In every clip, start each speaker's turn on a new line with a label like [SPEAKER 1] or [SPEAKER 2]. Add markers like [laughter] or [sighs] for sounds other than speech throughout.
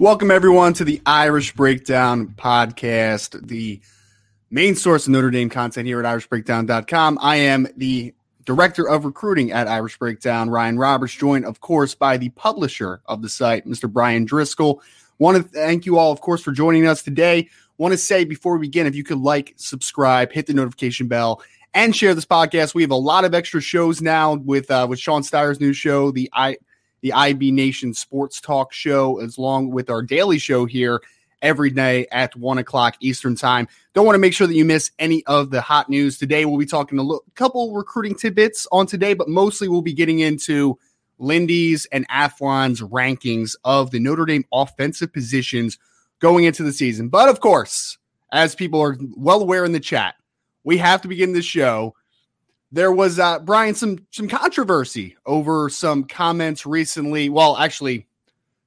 [SPEAKER 1] Welcome, everyone, to the Irish Breakdown podcast, the main source of Notre Dame content here at irishbreakdown.com. I am the director of recruiting at Irish Breakdown, Ryan Roberts, joined, of course, by the publisher of the site, Mr. Brian Driscoll. Want to thank you all, of course, for joining us today. Want to say before we begin, if you could like, subscribe, hit the notification bell, and share this podcast. We have a lot of extra shows now with uh, with Sean Steyer's new show, the I the IB Nation Sports Talk Show, as long with our daily show here every day at one o'clock Eastern Time. Don't want to make sure that you miss any of the hot news today. We'll be talking a lo- couple recruiting tidbits on today, but mostly we'll be getting into Lindy's and Athlon's rankings of the Notre Dame offensive positions going into the season. But of course, as people are well aware in the chat, we have to begin this show there was uh, Brian some some controversy over some comments recently. Well, actually,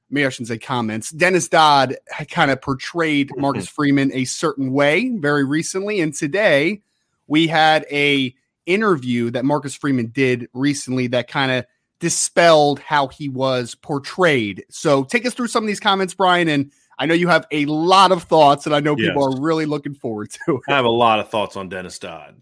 [SPEAKER 1] maybe I shouldn't say comments. Dennis Dodd kind of portrayed mm-hmm. Marcus Freeman a certain way very recently, and today we had a interview that Marcus Freeman did recently that kind of dispelled how he was portrayed. So take us through some of these comments, Brian, and I know you have a lot of thoughts, and I know yes. people are really looking forward to.
[SPEAKER 2] It. I have a lot of thoughts on Dennis Dodd.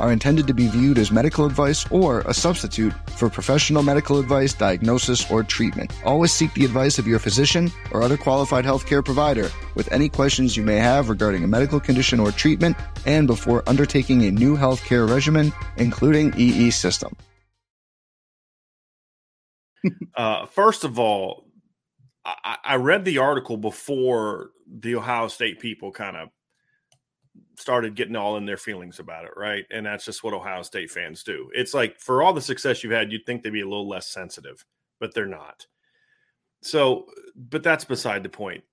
[SPEAKER 3] are intended to be viewed as medical advice or a substitute for professional medical advice, diagnosis, or treatment. Always seek the advice of your physician or other qualified healthcare provider with any questions you may have regarding a medical condition or treatment and before undertaking a new healthcare regimen, including EE system. [laughs]
[SPEAKER 2] uh, first of all, I, I read the article before the Ohio State people kind of started getting all in their feelings about it, right? And that's just what Ohio State fans do. It's like for all the success you've had, you'd think they'd be a little less sensitive, but they're not. So, but that's beside the point.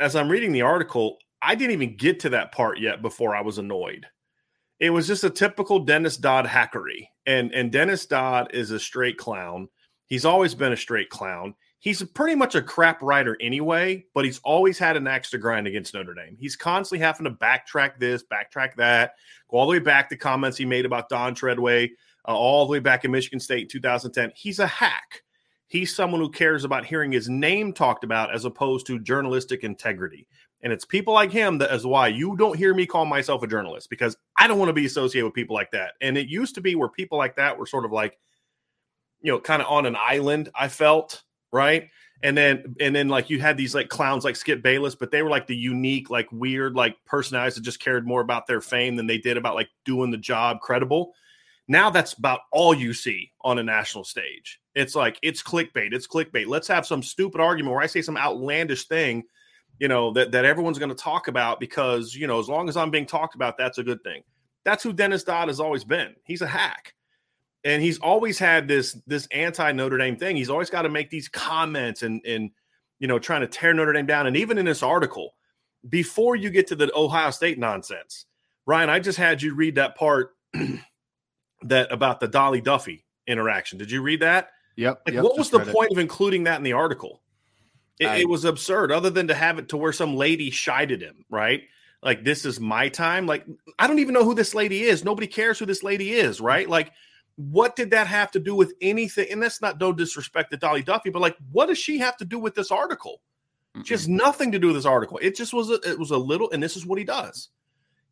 [SPEAKER 2] As I'm reading the article, I didn't even get to that part yet before I was annoyed. It was just a typical Dennis Dodd hackery. And and Dennis Dodd is a straight clown. He's always been a straight clown he's pretty much a crap writer anyway, but he's always had an axe to grind against Notre Dame. He's constantly having to backtrack this, backtrack that, go all the way back to comments he made about Don Treadwell, uh, all the way back in Michigan State in 2010. He's a hack. He's someone who cares about hearing his name talked about as opposed to journalistic integrity. And it's people like him that is why you don't hear me call myself a journalist because I don't want to be associated with people like that. And it used to be where people like that were sort of like, you know, kind of on an island, I felt right? And then and then like you had these like clowns like Skip Bayless, but they were like the unique, like weird, like personalities that just cared more about their fame than they did about like doing the job credible. Now that's about all you see on a national stage. It's like it's clickbait. It's clickbait. Let's have some stupid argument where I say some outlandish thing, you know, that, that everyone's going to talk about because, you know, as long as I'm being talked about, that's a good thing. That's who Dennis Dodd has always been. He's a hack and he's always had this this anti Notre Dame thing. He's always got to make these comments and and you know trying to tear Notre Dame down. And even in this article, before you get to the Ohio State nonsense, Ryan, I just had you read that part [clears throat] that about the Dolly Duffy interaction. Did you read that?
[SPEAKER 1] Yep.
[SPEAKER 2] Like,
[SPEAKER 1] yep
[SPEAKER 2] what was the point
[SPEAKER 1] it.
[SPEAKER 2] of including that in the article? It, I, it, was absurd, other than to have it to where some lady shied him, right? Like this is my time. Like I don't even know who this lady is. Nobody cares who this lady is, right? Like what did that have to do with anything? And that's not no disrespect to Dolly Duffy, but like, what does she have to do with this article? Mm-hmm. Just nothing to do with this article. It just was a, it was a little, and this is what he does.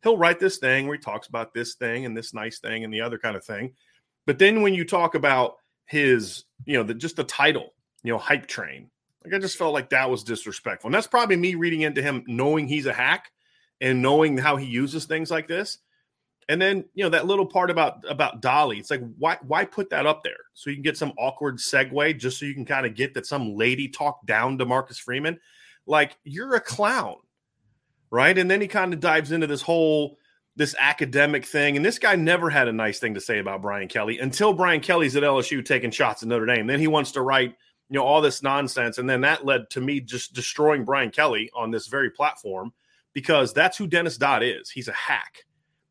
[SPEAKER 2] He'll write this thing where he talks about this thing and this nice thing and the other kind of thing. But then when you talk about his, you know, the, just the title, you know, hype train, like I just felt like that was disrespectful. And that's probably me reading into him knowing he's a hack and knowing how he uses things like this. And then you know that little part about about Dolly. It's like why why put that up there so you can get some awkward segue just so you can kind of get that some lady talked down to Marcus Freeman. Like you're a clown, right? And then he kind of dives into this whole this academic thing. And this guy never had a nice thing to say about Brian Kelly until Brian Kelly's at LSU taking shots at Notre Dame. Then he wants to write you know all this nonsense, and then that led to me just destroying Brian Kelly on this very platform because that's who Dennis Dodd is. He's a hack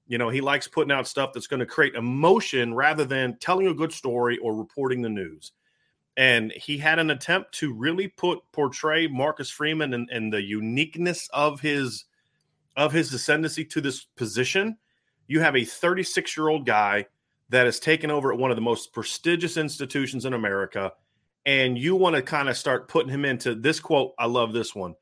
[SPEAKER 2] you know, he likes putting out stuff that's going to create emotion rather than telling a good story or reporting the news. And he had an attempt to really put portray Marcus Freeman and, and the uniqueness of his of his ascendancy to this position. You have a 36 year old guy that has taken over at one of the most prestigious institutions in America, and you want to kind of start putting him into this quote. I love this one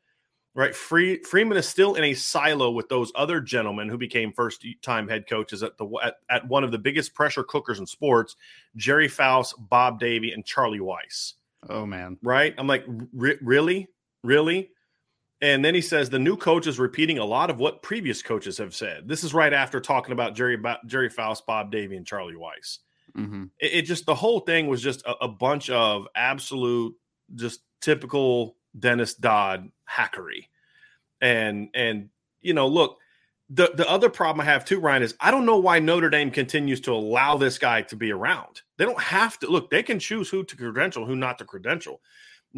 [SPEAKER 2] right? Free, Freeman is still in a silo with those other gentlemen who became first time head coaches at the at, at one of the biggest pressure cookers in sports, Gerry Faust, Bob Davie, and Charlie Weis.
[SPEAKER 1] Oh man,
[SPEAKER 2] right? I'm like, really, really. And then he says the new coach is repeating a lot of what previous coaches have said. This is right after talking about Jerry Gerry Faust, Bob Davie, and Charlie Weis. Mm-hmm. It, it, just the whole thing was just a, a bunch of absolute, just typical Dennis Dodd hackery. And and you know, look, the the other problem I have too, Ryan, is I don't know why Notre Dame continues to allow this guy to be around. They don't have to look, they can choose who to credential, who not to credential.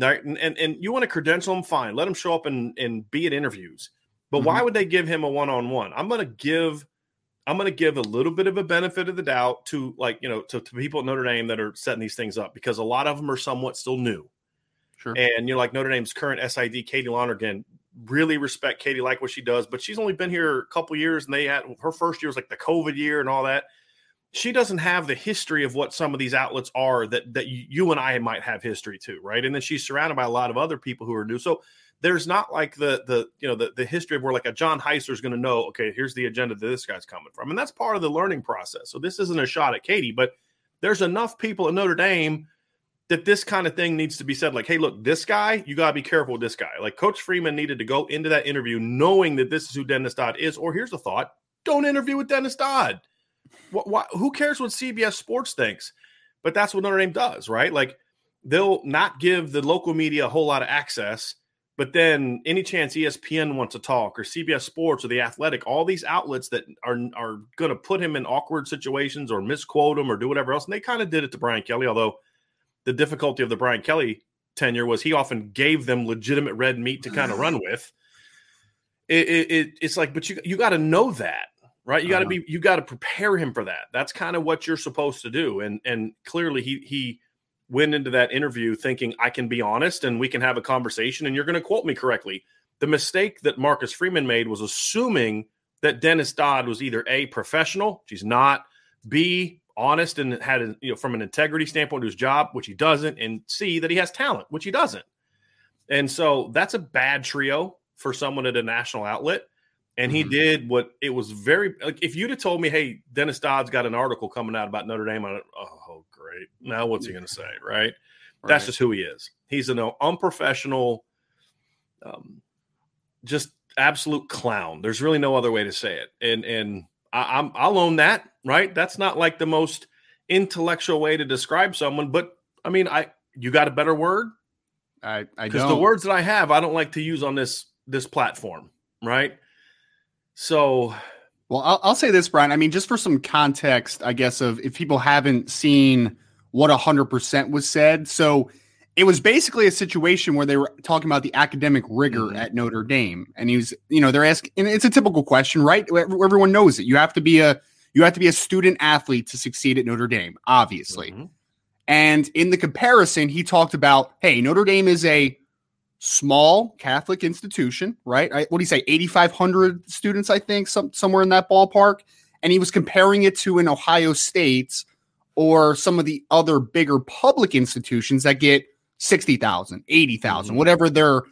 [SPEAKER 2] And, and, and you want to credential him, fine. Let him show up and, and be at interviews. But mm-hmm. why would they give him a one-on-one? I'm gonna give I'm gonna give a little bit of a benefit of the doubt to like, you know, to, to people at Notre Dame that are setting these things up because a lot of them are somewhat still new. Sure. And you know, like Notre Dame's current SID, Katie Lonergan, really respect Katie, like what she does, but she's only been here a couple years, and they had her first year was like the COVID year and all that. She doesn't have the history of what some of these outlets are that that you and I might have history to, right? And then she's surrounded by a lot of other people who are new. So there's not like the the you know the, the history of where like a John Heisler is going to know, okay, here's the agenda that this guy's coming from. And that's part of the learning process. So this isn't a shot at Katie, but there's enough people at Notre Dame that this kind of thing needs to be said like, hey, look, this guy, you got to be careful with this guy. Like Coach Freeman needed to go into that interview knowing that this is who Dennis Dodd is. Or here's the thought don't interview with Dennis Dodd. Who cares what CBS Sports thinks? But that's what Notre Dame does, right? Like they'll not give the local media a whole lot of access. But then, any chance ESPN wants to talk, or CBS Sports, or the Athletic, all these outlets that are are going to put him in awkward situations, or misquote him, or do whatever else, and they kind of did it to Brian Kelly. Although the difficulty of the Brian Kelly tenure was he often gave them legitimate red meat to kind of run [sighs] with. It, it, it, it's like, but you you got to know that, right? You got to uh-huh. be you got to prepare him for that. That's kind of what you're supposed to do. And and clearly he he went into that interview thinking I can be honest and we can have a conversation and you're going to quote me correctly. The mistake that Marcus Freeman made was assuming that Dennis Dodd was either a professional, she's not, B honest and had you know from an integrity standpoint to his job, which he doesn't, and C that he has talent, which he doesn't. And so that's a bad trio for someone at a national outlet. And he mm-hmm. did what it was very like if you'd have told me, hey, Dennis Dodd's got an article coming out about Notre Dame, I oh great. Now what's he gonna say? Right? right. That's just who he is. He's an unprofessional, um, just absolute clown. There's really no other way to say it. And and I, I'm I'll own that, right? That's not like the most intellectual way to describe someone, but I mean, I you got a better word?
[SPEAKER 1] I I
[SPEAKER 2] because the words that I have, I don't like to use on this this platform, right? So,
[SPEAKER 1] well, I'll, I'll say this, Brian. I mean, just for some context, I guess of if people haven't seen what hundred percent was said, so it was basically a situation where they were talking about the academic rigor mm-hmm. at Notre Dame, and he was, you know, they're asking, and it's a typical question, right? Everyone knows it. You have to be a you have to be a student athlete to succeed at Notre Dame, obviously. Mm-hmm. And in the comparison, he talked about, hey, Notre Dame is a small Catholic institution, right? I, what do you say, 8,500 students, I think, some, somewhere in that ballpark. And he was comparing it to an Ohio State or some of the other bigger public institutions that get 60,000, 80,000, mm-hmm. whatever their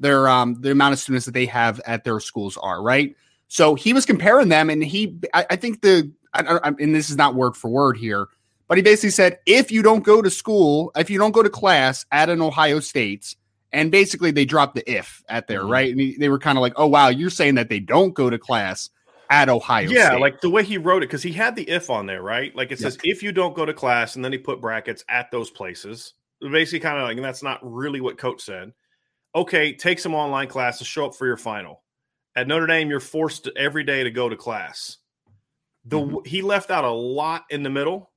[SPEAKER 1] their um the amount of students that they have at their schools are, right? So he was comparing them, and he, I, I think the, I, I, and this is not word for word here, but he basically said if you don't go to school, if you don't go to class at an Ohio State, and basically they dropped the if at there, mm-hmm. right? And he, they were kind of like, oh wow, you're saying that they don't go to class at Ohio.
[SPEAKER 2] Yeah,
[SPEAKER 1] State.
[SPEAKER 2] like the way he wrote it, because he had the if on there, right? Like it says if you don't go to class, and then he put brackets at those places. Basically, kind of like, and that's not really what coach said. Okay, take some online classes, show up for your final. At Notre Dame, you're forced every day to go to class. The mm-hmm. he left out a lot in the middle.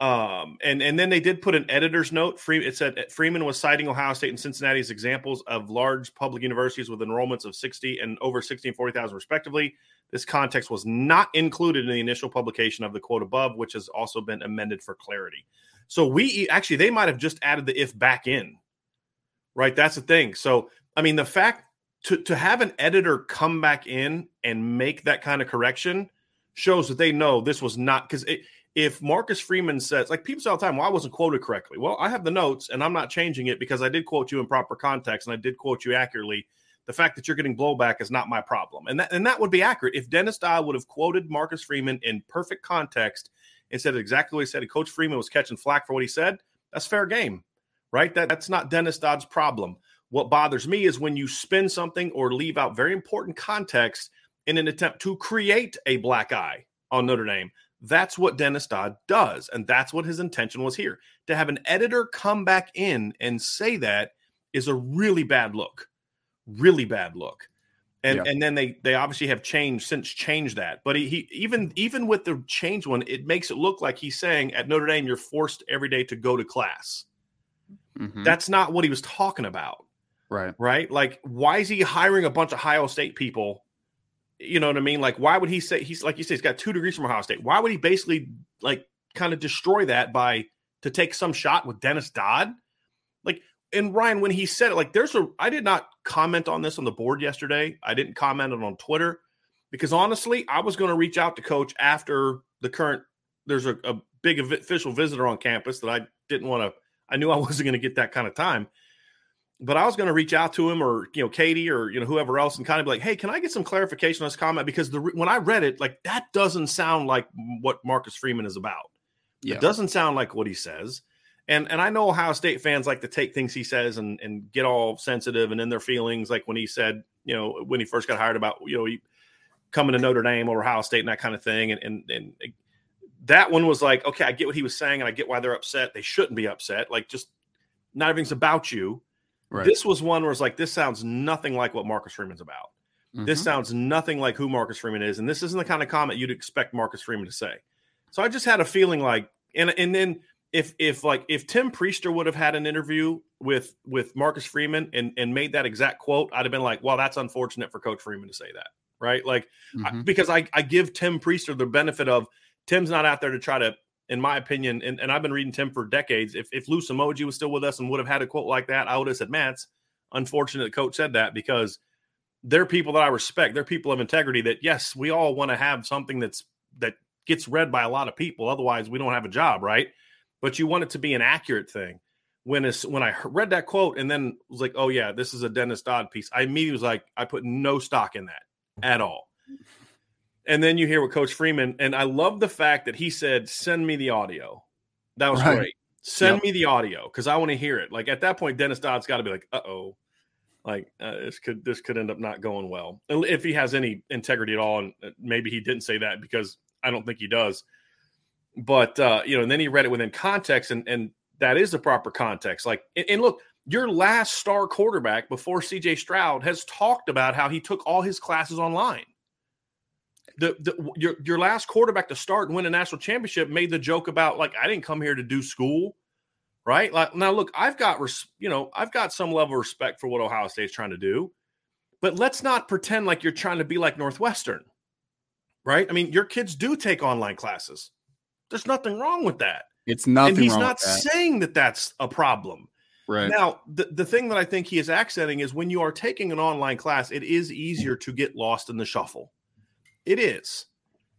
[SPEAKER 2] Um, and and then they did put an editor's note. Free, it said Freeman was citing Ohio State and Cincinnati as examples of large public universities with enrollments of 60 and over 60 and 40,000 respectively. This context was not included in the initial publication of the quote above, which has also been amended for clarity. So we actually they might have just added the if back in, right? That's the thing. So I mean, the fact to to have an editor come back in and make that kind of correction shows that they know this was not because if Marcus Freeman says like people say all the time, well, I wasn't quoted correctly. Well, I have the notes and I'm not changing it because I did quote you in proper context and I did quote you accurately. The fact that you're getting blowback is not my problem. And that and that would be accurate. If Dennis Dye would have quoted Marcus Freeman in perfect context instead of exactly what he said, and Coach Freeman was catching flack for what he said, that's fair game. Right? That that's not Dennis Dodd's problem. What bothers me is when you spin something or leave out very important context in an attempt to create a black eye on Notre Dame. That's what Dennis Dodd does. And that's what his intention was here. To have an editor come back in and say that is a really bad look. Really bad look. And yeah. and then they they obviously have changed since changed that. But he, he even even with the change one, it makes it look like he's saying at Notre Dame you're forced every day to go to class. Mm-hmm. That's not what he was talking about.
[SPEAKER 1] Right.
[SPEAKER 2] Right. Like, why is he hiring a bunch of Ohio State people? You know what I mean? Like, why would he say he's like you say he's got two degrees from Ohio State? Why would he basically like kind of destroy that by to take some shot with Dennis Dodd? Like, and Ryan, when he said it, like, there's a I did not comment on this on the board yesterday. I didn't comment it on Twitter because honestly, I was going to reach out to coach after the current there's a, a big official visitor on campus that I didn't want to I knew I [laughs] wasn't going to get that kind of time but I was going to reach out to him or you know Katie or you know whoever else and kind of be like, hey, can I get some clarification on this comment? Because the when I read it, like that doesn't sound like what Marcus Freeman is about. Yeah. It doesn't sound like what he says. And and I know Ohio State fans like to take things he says and and get all sensitive and in their feelings, like when he said, you know, when he first got hired about you know he coming to Notre Dame or Ohio State and that kind of thing, and and and that one was like, okay, I get what he was saying and I get why they're upset. They shouldn't be upset. Like just not everything's about you Right. This was one where it's like, this sounds nothing like what Marcus Freeman's about. Mm-hmm. This sounds nothing like who Marcus Freeman is. And this isn't the kind of comment you'd expect Marcus Freeman to say. So I just had a feeling like, and and then if if like if Tim Prister would have had an interview with with Marcus Freeman and and made that exact quote, I'd have been like, well, that's unfortunate for Coach Freeman to say that, right? Like mm-hmm. I, because I I give Tim Prister the benefit of Tim's not out there to try to in my opinion, and, and I've been reading Tim for decades. If if Lou Somogyi was still with us and would have had a quote like that, I would have said, "Man, it's unfortunate the coach said that because they're people that I respect. They're people of integrity. That yes, we all want to have something that's that gets read by a lot of people. Otherwise, we don't have a job, right? But you want it to be an accurate thing. When it's when I read that quote and then was like, "Oh yeah, this is a Dennis Dodd piece," I immediately was like, I put no stock in that at all. And then you hear what Coach Freeman, and I love the fact that he said, "Send me the audio." That was right. great. Send yep. me the audio because I want to hear it. Like at that point, Dennis Dodd's got to be like, "Uh oh, like uh, this could this could end up not going well." If he has any integrity at all, and uh, maybe he didn't say that because I don't think he does. But uh, you know, and then he read it within context, and and that is the proper context. Like, and, and look, your last star quarterback before CJ Stroud has talked about how he took all his classes online the, the your your last quarterback to start and win a national championship made the joke about like I didn't come here to do school, right? Like now, look, I've got res, you know I've got some level of respect for what Ohio State's trying to do, but let's not pretend like you're trying to be like Northwestern, right? I mean, your kids do take online classes. There's nothing wrong with that.
[SPEAKER 1] It's nothing.
[SPEAKER 2] And he's not that. saying that that's a problem.
[SPEAKER 1] Right.
[SPEAKER 2] Now, the, the thing that I think he is accenting is when you are taking an online class, it is easier to get lost in the shuffle. It is.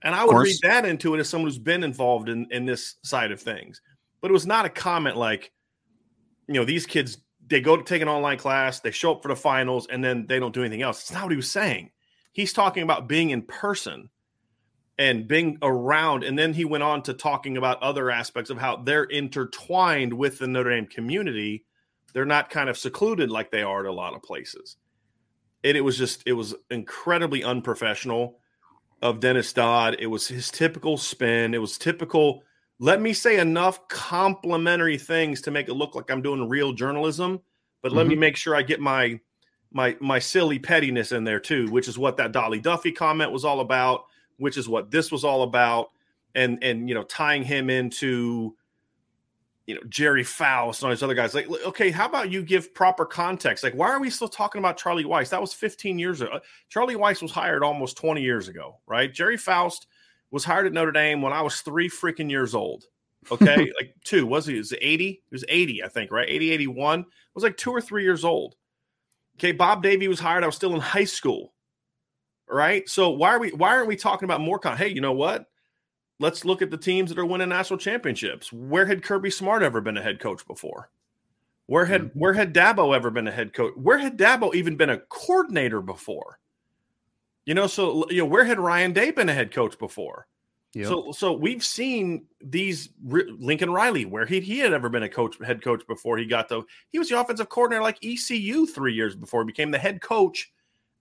[SPEAKER 2] And I would read that into it as someone who's been involved in, in this side of things. But it was not a comment like, you know, these kids, they go to take an online class, they show up for the finals, and then they don't do anything else. It's not what he was saying. He's talking about being in person and being around. And then he went on to talking about other aspects of how they're intertwined with the Notre Dame community. They're not kind of secluded like they are at a lot of places. And it was just, it was incredibly unprofessional of Dennis Dodd. It was his typical spin. It was typical. Let me say enough complimentary things to make it look like I'm doing real journalism, but let mm-hmm. me make sure I get my my my silly pettiness in there too, which is what that Dolly Duffy comment was all about, which is what this was all about, and and you know tying him into you know Gerry Faust and all these other guys. Like, okay, how about you give proper context? Like, why are we still talking about Charlie Weis? That was 15 years ago. Charlie Weis was hired almost 20 years ago, right? Gerry Faust was hired at Notre Dame when I was three freaking years old. Okay, [laughs] like two was he? Was 80? He was 80, I think, right? 80, 81. I was like two or three years old. Okay, Bob Davie was hired. I was still in high school. Right. So why are we why aren't we talking about more con? Hey, you know what? Let's look at the teams that are winning national championships. Where had Kirby Smart ever been a head coach before? Where had mm-hmm. where had Dabo ever been a head coach? Where had Dabo even been a coordinator before? You know, so you know, where had Ryan Day been a head coach before? Yep. So so we've seen these Lincoln Riley, where he he had ever been a coach head coach before he got the he was the offensive coordinator like ECU three years before he became the head coach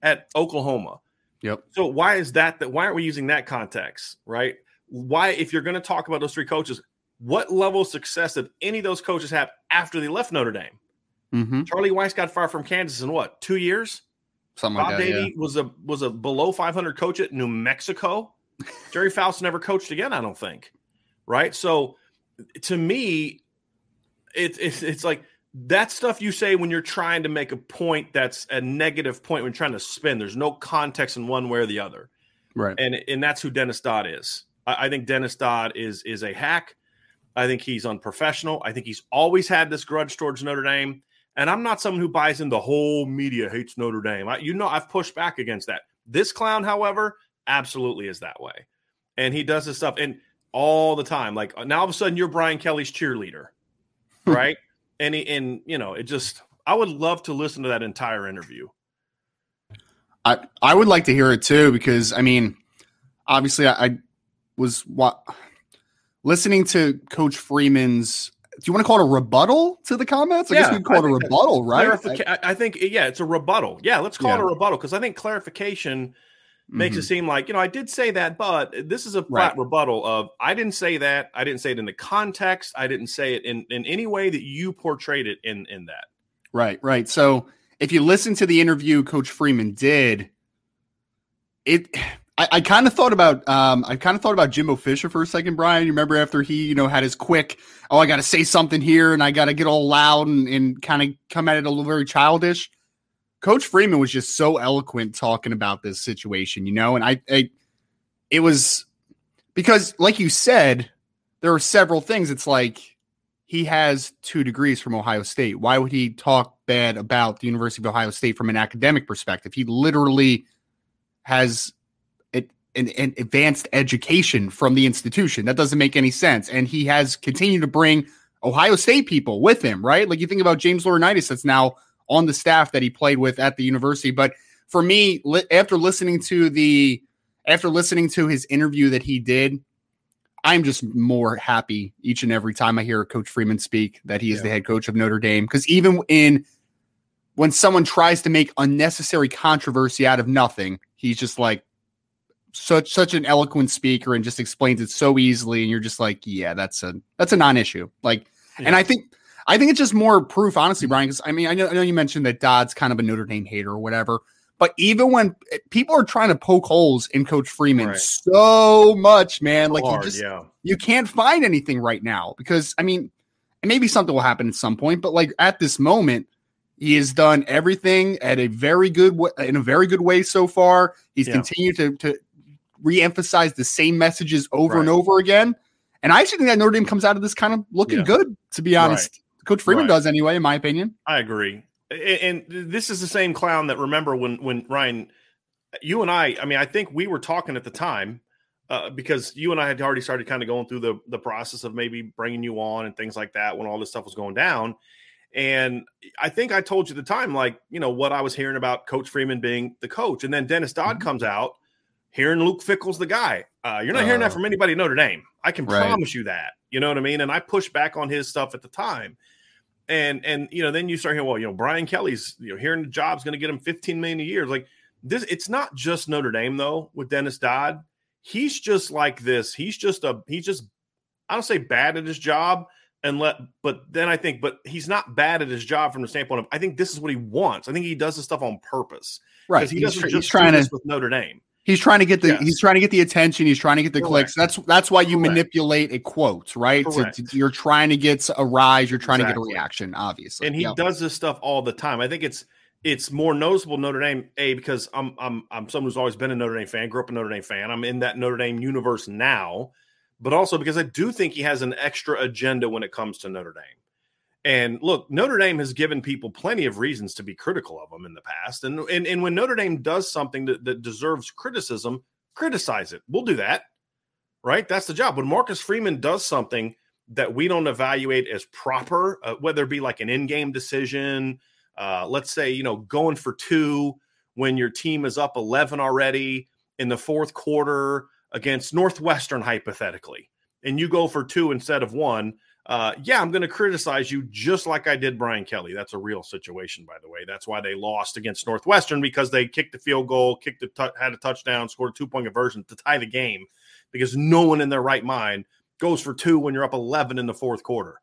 [SPEAKER 2] at Oklahoma.
[SPEAKER 1] Yep.
[SPEAKER 2] So why is that that why aren't we using that context, right? Why, if you're going to talk about those three coaches, what level of success did any of those coaches have after they left Notre Dame? Mm-hmm. Charlie Weis got fired from Kansas in what two years?
[SPEAKER 1] Something Bob like that.
[SPEAKER 2] Yeah. was a was a below 500 coach at New Mexico. [laughs] Gerry Faust never coached again. I don't think. Right. So to me, it's it's it's like that stuff you say when you're trying to make a point that's a negative point when trying to spin. There's no context in one way or the other.
[SPEAKER 1] Right.
[SPEAKER 2] And and that's who Dennis Dodd is. I, I think Dennis Dodd is is a hack. I think he's unprofessional. I think he's always had this grudge towards Notre Dame. And I'm not someone who buys in the whole media hates Notre Dame. I, you know, I've pushed back against that. This clown, however, absolutely is that way. And he does this stuff and all the time. Like now all of a sudden you're Brian Kelly's cheerleader. [laughs] Right. and he, and you know, it just I would love to listen to that entire interview.
[SPEAKER 1] I I would like to hear it too because I mean, obviously I, I was what listening to Coach Freeman's. Do you want to call it a rebuttal to the comments? I
[SPEAKER 2] Yeah,
[SPEAKER 1] guess we'd call it a rebuttal, right?
[SPEAKER 2] I, I think yeah, it's a rebuttal. Yeah, let's call it a rebuttal because I think clarification makes it
[SPEAKER 1] Mhm.
[SPEAKER 2] seem like you know I did say that, but this is a flat rebuttal of I didn't say that. I didn't say it in the context. I didn't say it in in any way that you portrayed it in in that.
[SPEAKER 1] Right, right. So if you listen to the interview Coach Freeman did, it I, I kind of thought about um I kind of thought about Jimbo Fisher for a second, Brian. You remember after he, you know, had his quick, oh, I gotta say something here and I gotta get all loud and, and kind of come at it a little very childish. Coach Freeman was just so eloquent talking about this situation, you know, and I, I it was because like you said, there are several things. It's like he has two degrees from Ohio State. Why would he talk bad about the University of Ohio State from an academic perspective? He literally has an, an advanced education from the institution. That doesn't make any sense. And he has continued to bring Ohio State people with him, right? Like you think about James Laurinaitis, that's now on the staff that he played with at the university. But for me, li- after listening to the after listening to his interview that he did, I'm just more happy each and every time I hear Coach Freeman speak that he is
[SPEAKER 2] Yeah.
[SPEAKER 1] the head coach of Notre Dame. Because even in when someone tries to make unnecessary controversy out of nothing, he's just like such such an eloquent speaker and just explains it so easily. And you're just like, yeah, that's a that's a non-issue. Like, and I think I think it's just more proof, honestly, Brian. Because I mean, I know I know you mentioned that Dodd's kind of a Notre Dame hater or whatever. But even when eh, people are trying to poke holes in Coach Freeman
[SPEAKER 2] Right.
[SPEAKER 1] so much, man, like
[SPEAKER 2] Hard,
[SPEAKER 1] you just
[SPEAKER 2] yeah.
[SPEAKER 1] you can't find anything right now because I mean, maybe something will happen at some point, but like at this moment, he has done everything at a very good way, in a very good way so far. He's
[SPEAKER 2] Yeah.
[SPEAKER 1] continued to to re-emphasize the same messages over and over again. And I actually think that Notre Dame comes out of this kind of looking
[SPEAKER 2] Yeah.
[SPEAKER 1] good, to be honest. Coach Freeman
[SPEAKER 2] Right.
[SPEAKER 1] does anyway, in my opinion.
[SPEAKER 2] I agree. And this is the same clown that remember when when Ryan, you and I. I mean, I think we were talking at the time uh, because you and I had already started kind of going through the the process of maybe bringing you on and things like that when all this stuff was going down. And I think I told you at the time, like you know what I was hearing about Coach Freeman being the coach, and then Dennis Dodd
[SPEAKER 1] Mhm.
[SPEAKER 2] comes out hearing Luke Fickell's the guy. Uh, you're not hearing that
[SPEAKER 1] Oh.
[SPEAKER 2] from anybody Notre Dame. I can
[SPEAKER 1] Right.
[SPEAKER 2] promise you that. You know what I mean? And I pushed back on his stuff at the time and and you know then you start hearing well you know brian kelly's you know hearing the job's going to get him 15 million a year like this it's not just notre dame though with dennis dodd he's just like this he's just a he's just i don't say bad at his job and let but then i think but he's not bad at his job from the standpoint of i think this is what he wants i think he does this stuff on purpose
[SPEAKER 1] Right.
[SPEAKER 2] he
[SPEAKER 1] He's,
[SPEAKER 2] doesn't
[SPEAKER 1] tr-
[SPEAKER 2] just
[SPEAKER 1] he's trying to
[SPEAKER 2] with notre dame
[SPEAKER 1] He's trying to get the
[SPEAKER 2] Yes.
[SPEAKER 1] he's trying to get the attention. He's trying to get the
[SPEAKER 2] Correct.
[SPEAKER 1] clicks. That's that's why you
[SPEAKER 2] Correct.
[SPEAKER 1] manipulate a quote, right? To- to- you're trying to get a rise. You're trying to get a reaction. Obviously,
[SPEAKER 2] and he
[SPEAKER 1] Yep.
[SPEAKER 2] does this stuff all the time. I think it's it's more noticeable Notre Dame a because I'm I'm I'm someone who's always been a Notre Dame fan, grew up a Notre Dame fan. I'm in that Notre Dame universe now, but also because I do think he has an extra agenda when it comes to Notre Dame. And look, Notre Dame has given people plenty of reasons to be critical of them in the past. And and, and when Notre Dame does something that, that deserves criticism, criticize it. We'll do that. Right? That's the job. When Marcus Freeman does something that we don't evaluate as proper, uh, whether it be like an in-game decision, uh, let's say you know going for two when your team is up 11 already in the fourth quarter against Northwestern, hypothetically, and you go for two instead of one. Uh, yeah, I'm going to criticize you just like I did Brian Kelly. That's a real situation, by the way. That's why they lost against Northwestern because they kicked the field goal, kicked the tu- had a touchdown, scored a two point conversion to tie the game because no one in their right mind goes for two when you're up 11 in the fourth quarter,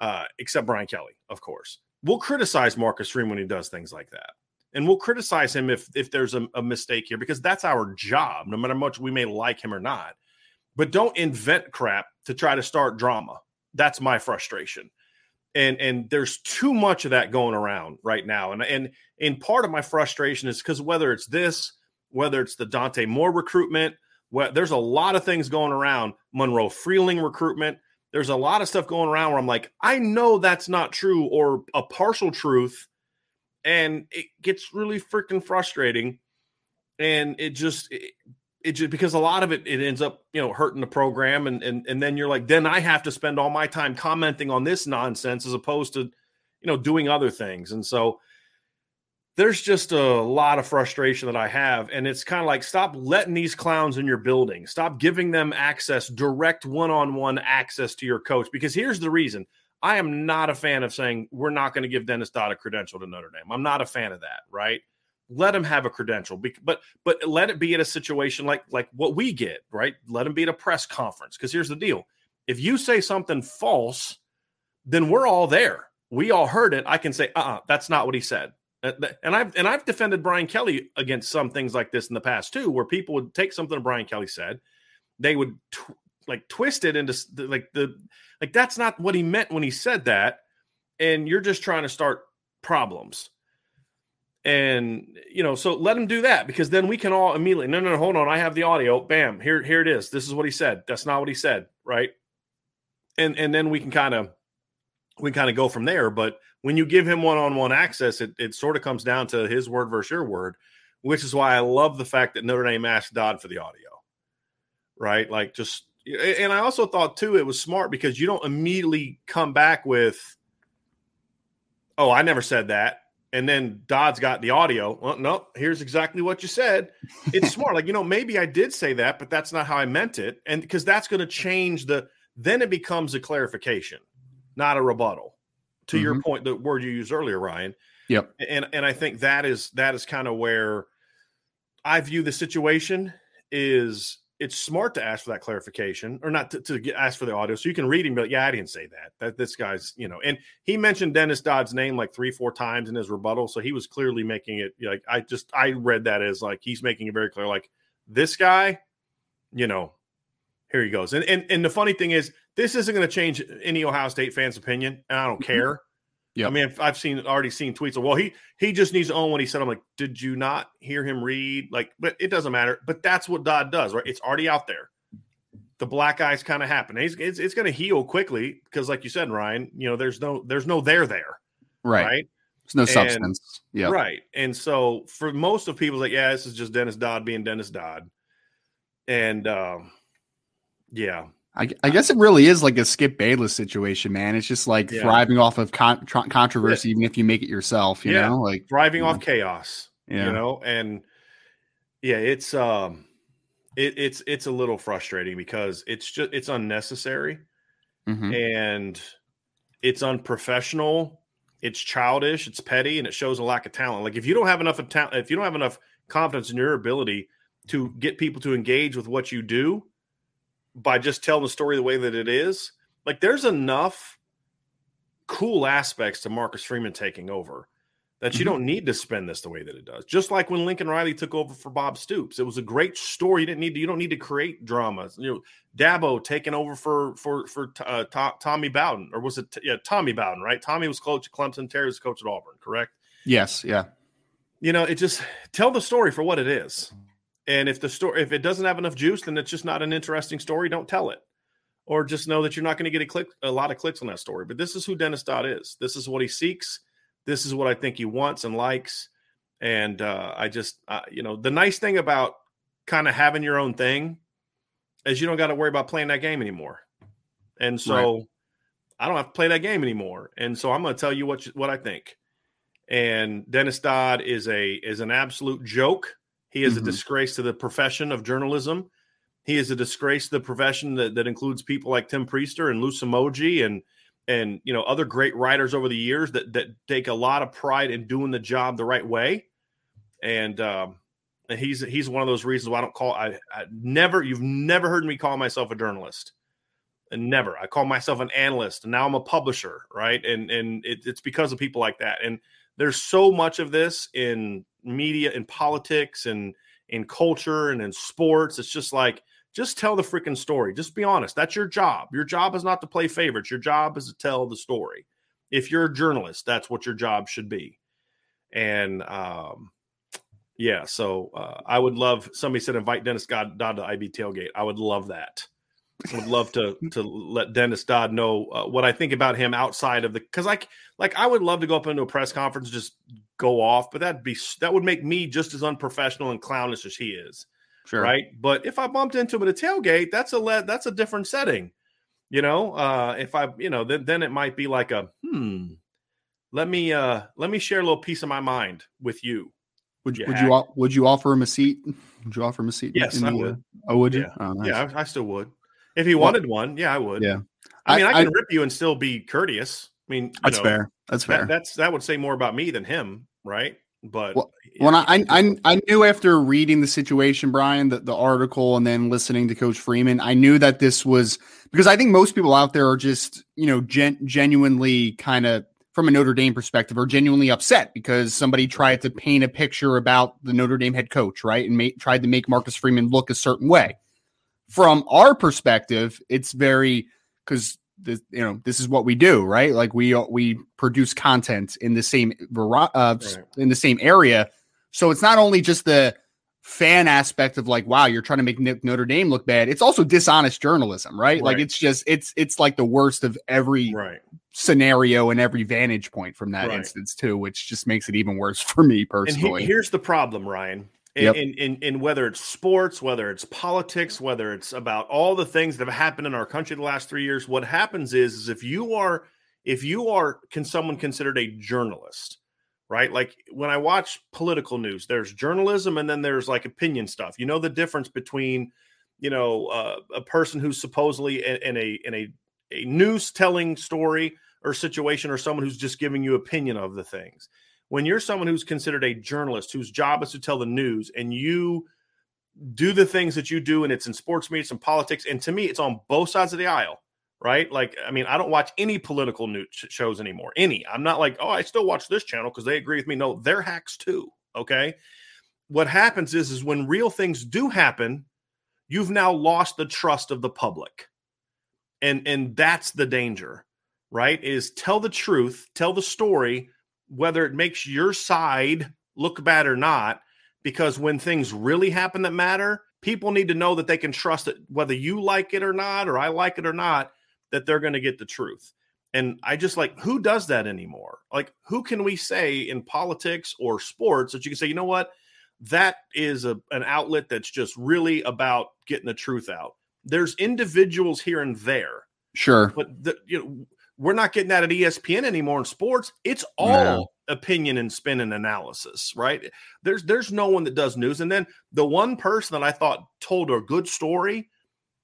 [SPEAKER 2] uh, except Brian Kelly, of course. We'll criticize Marcus Freeman when he does things like that. And we'll criticize him if if there's a, a mistake here because that's our job, no matter much we may like him or not. But don't invent crap to try to start drama. That's my frustration. And and there's too much of that going around right now. And and and part of my frustration is because whether it's this, whether it's the Dante Moore recruitment, well, there's a lot of things going around. Monroe Freeling recruitment. There's a lot of stuff going around where I'm like, I know that's not true or a partial truth. And it gets really freaking frustrating. And it just, it, it just, because a lot of it, it ends up, you know, hurting the program. And, and, and then you're like, then I have to spend all my time commenting on this nonsense as opposed to, you know, doing other things. And so there's just a lot of frustration that I have. And it's kind of like, stop letting these clowns in your building, stop giving them access, direct one on one access to your coach. Because here's the reason I am not a fan of saying we're not going to give Dennis Dodd a credential to Notre Dame. I'm not a fan of that, right? Let him have a credential, but but let it be at a situation like like what we get, right? Let him be at a press conference. Because here's the deal: if you say something false, then we're all there. We all heard it. I can say, uh, uh-uh, that's not what he said. And I've and I've defended Brian Kelly against some things like this in the past too, where people would take something Brian Kelly said, they would tw- like twist it into like the like that's not what he meant when he said that, and you're just trying to start problems. And you know, so let him do that because then we can all immediately no, no, no, hold on, I have the audio. Bam, here, here it is. This is what he said. That's not what he said, right? And and then we can kind of we kind of go from there. But when you give him one-on-one access, it, it sort of comes down to his word versus your word, which is why I love the fact that Notre Dame asked Dodd for the audio. Right? Like just and I also thought too it was smart because you don't immediately come back with, oh, I never said that. And then Dodd's got the audio. Well, no, here's exactly what you said. It's [laughs] smart. Like, you know, maybe I did say that, but that's not how I meant it. And because that's going to change the, then it becomes a clarification not a rebuttal. To mm-hmm. your point, the word you used earlier, Ryan.
[SPEAKER 1] Yep.
[SPEAKER 2] And and I think that is that is kind of where I view the situation is it's smart to ask for that clarification or not to, to get, ask for the audio so you can read him but yeah i didn't say that that this guy's you know and he mentioned dennis dodd's name like three four times in his rebuttal so he was clearly making it like i just i read that as like he's making it very clear like this guy you know here he goes and and, and the funny thing is this isn't going to change any Ohio State fans' opinion, and I don't mm-hmm. care. Yeah, I mean, I've seen already seen tweets of, well, he he just needs to own what he said. I'm like, did you not hear him read? Like, but it doesn't matter. But that's what Dodd does, right? It's already out there. The black eyes kind of happen. He's, it's it's going to heal quickly because, like you said, Ryan, you know, there's no there's no there there,
[SPEAKER 1] right? Right. There's no and, substance. Yeah.
[SPEAKER 2] Right. And so for most of people, like, yeah, this is just Dennis Dodd being Dennis Dodd. And um, yeah,
[SPEAKER 1] I, I, guess it really is like a Skip Bayless situation, man. It's just like yeah. thriving off of con- controversy, yeah. even if you make it yourself. You yeah. know, like
[SPEAKER 2] thriving off chaos. Yeah. You know, and yeah, it's um, it, it's it's a little frustrating because it's just it's unnecessary, mm-hmm. and it's unprofessional. It's childish. It's petty, and it shows a lack of talent. Like if you don't have enough of talent, if you don't have enough confidence in your ability to get people to engage with what you do by just telling the story the way that it is. Like there's enough cool aspects to Marcus Freeman taking over that you mm-hmm. don't need to spend this the way that it does. Just like when Lincoln Riley took over for Bob Stoops, it was a great story. You didn't need to, you don't need to create dramas. You know, Dabo taking over for for for uh, Tommy Bowden, or was it yeah Tommy Bowden? Right, Tommy was coach at Clemson, Terry was coach at Auburn. Correct?
[SPEAKER 1] Yes. Yeah.
[SPEAKER 2] You know, it just tell the story for what it is. And if the story if it doesn't have enough juice, then it's just not an interesting story. Don't tell it, or just know that you're not going to get a click a lot of clicks on that story. But this is who Dennis Dodd is. This is what he seeks. This is what I think he wants and likes. And uh, I just uh, you know the nice thing about kind of having your own thing is you don't got to worry about playing that game anymore. And so right. I don't have to play that game anymore. And so I'm going to tell you what you, what I think. And Dennis Dodd is a is an absolute joke he is mm-hmm. a disgrace to the profession of journalism. He is a disgrace to the profession that, that includes people like Tim Prister and Lou Somogyi and and you know other great writers over the years that that take a lot of pride in doing the job the right way. And um, and he's he's one of those reasons why I don't call I, I never you've never heard me call myself a journalist and never i call myself an analyst and now i'm a publisher right and and it, it's because of people like that and there's so much of this in media and politics and in culture and in sports. It's just like, just tell the freaking story. Just be honest. That's your job. Your job is not to play favorites. Your job is to tell the story. If you're a journalist, that's what your job should be. And um, yeah, so uh, I would love somebody said invite Dennis Dodd to IB tailgate. I would love that. I would love to to let Dennis Dodd know uh, what I think about him outside of the because like like I would love to go up into a press conference just go off, but that'd be that would make me just as unprofessional and clownish as he is. Sure. Right. But if I bumped into him at a tailgate, that's a le- that's a different setting. You know, uh, if I, you know, then then it might be like a hmm, let me uh let me share a little piece of my mind with you.
[SPEAKER 1] Would
[SPEAKER 2] you
[SPEAKER 1] would
[SPEAKER 2] hack.
[SPEAKER 1] you would you offer him a seat? Would you offer him a seat?
[SPEAKER 2] Yes,
[SPEAKER 1] in
[SPEAKER 2] I
[SPEAKER 1] the,
[SPEAKER 2] would.
[SPEAKER 1] uh, oh, would you?
[SPEAKER 2] Yeah.
[SPEAKER 1] Oh, nice.
[SPEAKER 2] Yeah, I, I still would. If he
[SPEAKER 1] Well-
[SPEAKER 2] wanted one, yeah, I would.
[SPEAKER 1] Yeah.
[SPEAKER 2] I mean, I,
[SPEAKER 1] I-
[SPEAKER 2] can rip you and still be courteous. I mean, you
[SPEAKER 1] That's
[SPEAKER 2] know,
[SPEAKER 1] fair. That's fair.
[SPEAKER 2] That, that's that would say more about me than him, right? But
[SPEAKER 1] Well, when I, I I I knew after reading the situation, Brian, the, the article, and then listening to Coach Freeman, I knew that this was because I think most people out there are just you know gen, genuinely kind of from a Notre Dame perspective are genuinely upset because somebody tried to paint a picture about the Notre Dame head coach, right, and ma- tried to make Marcus Freeman look a certain way. From our perspective, it's very because this, you know this is what we do, right? Like we we produce content in the same uh, in the same area, so it's not only just the fan aspect of like, wow, you're trying to make Notre Dame look bad. It's also dishonest journalism, right? Like it's just it's it's like the worst of every
[SPEAKER 2] right.
[SPEAKER 1] scenario and every vantage point from that
[SPEAKER 2] Right.
[SPEAKER 1] instance too, which just makes it even worse [laughs] for me
[SPEAKER 2] And he-
[SPEAKER 1] personally.
[SPEAKER 2] here's the problem, Ryan. In,
[SPEAKER 1] Yep.
[SPEAKER 2] in, in, in whether it's sports, whether it's politics, whether it's about all the things that have happened in our country the last three years, what happens is, is if you are, if you are, can someone considered a journalist, right? Like when I watch political news, there's journalism and then there's like opinion stuff. You know the difference between, you know, uh, a person who's supposedly in, in a in a a news telling story or situation, or someone who's just giving you opinion of the things when you're someone who's considered a journalist whose job is to tell the news and you do the things that you do and it's in sports media, in politics and to me it's on both sides of the aisle right? Like i mean i don't watch any political news shows anymore any. I'm not like oh i still watch this channel because they agree with me. No they're hacks too okay? What happens is is when real things do happen you've now lost the trust of the public. And and that's the danger right? Is tell the truth tell the story whether it makes your side look bad or not because when things really happen that matter people need to know that they can trust it whether you like it or not or i like it or not that they're going to get the truth. And i just like who does that anymore? Like who can we say in politics or sports that you can say you know what? That is a, an outlet that's just really about getting the truth out. There's individuals here and there.
[SPEAKER 1] Sure.
[SPEAKER 2] but the, you know we're not getting that at ESPN anymore in sports. It's all
[SPEAKER 1] No.
[SPEAKER 2] opinion and spin and analysis, right? There's there's no one that does news. And then the one person that I thought told a good story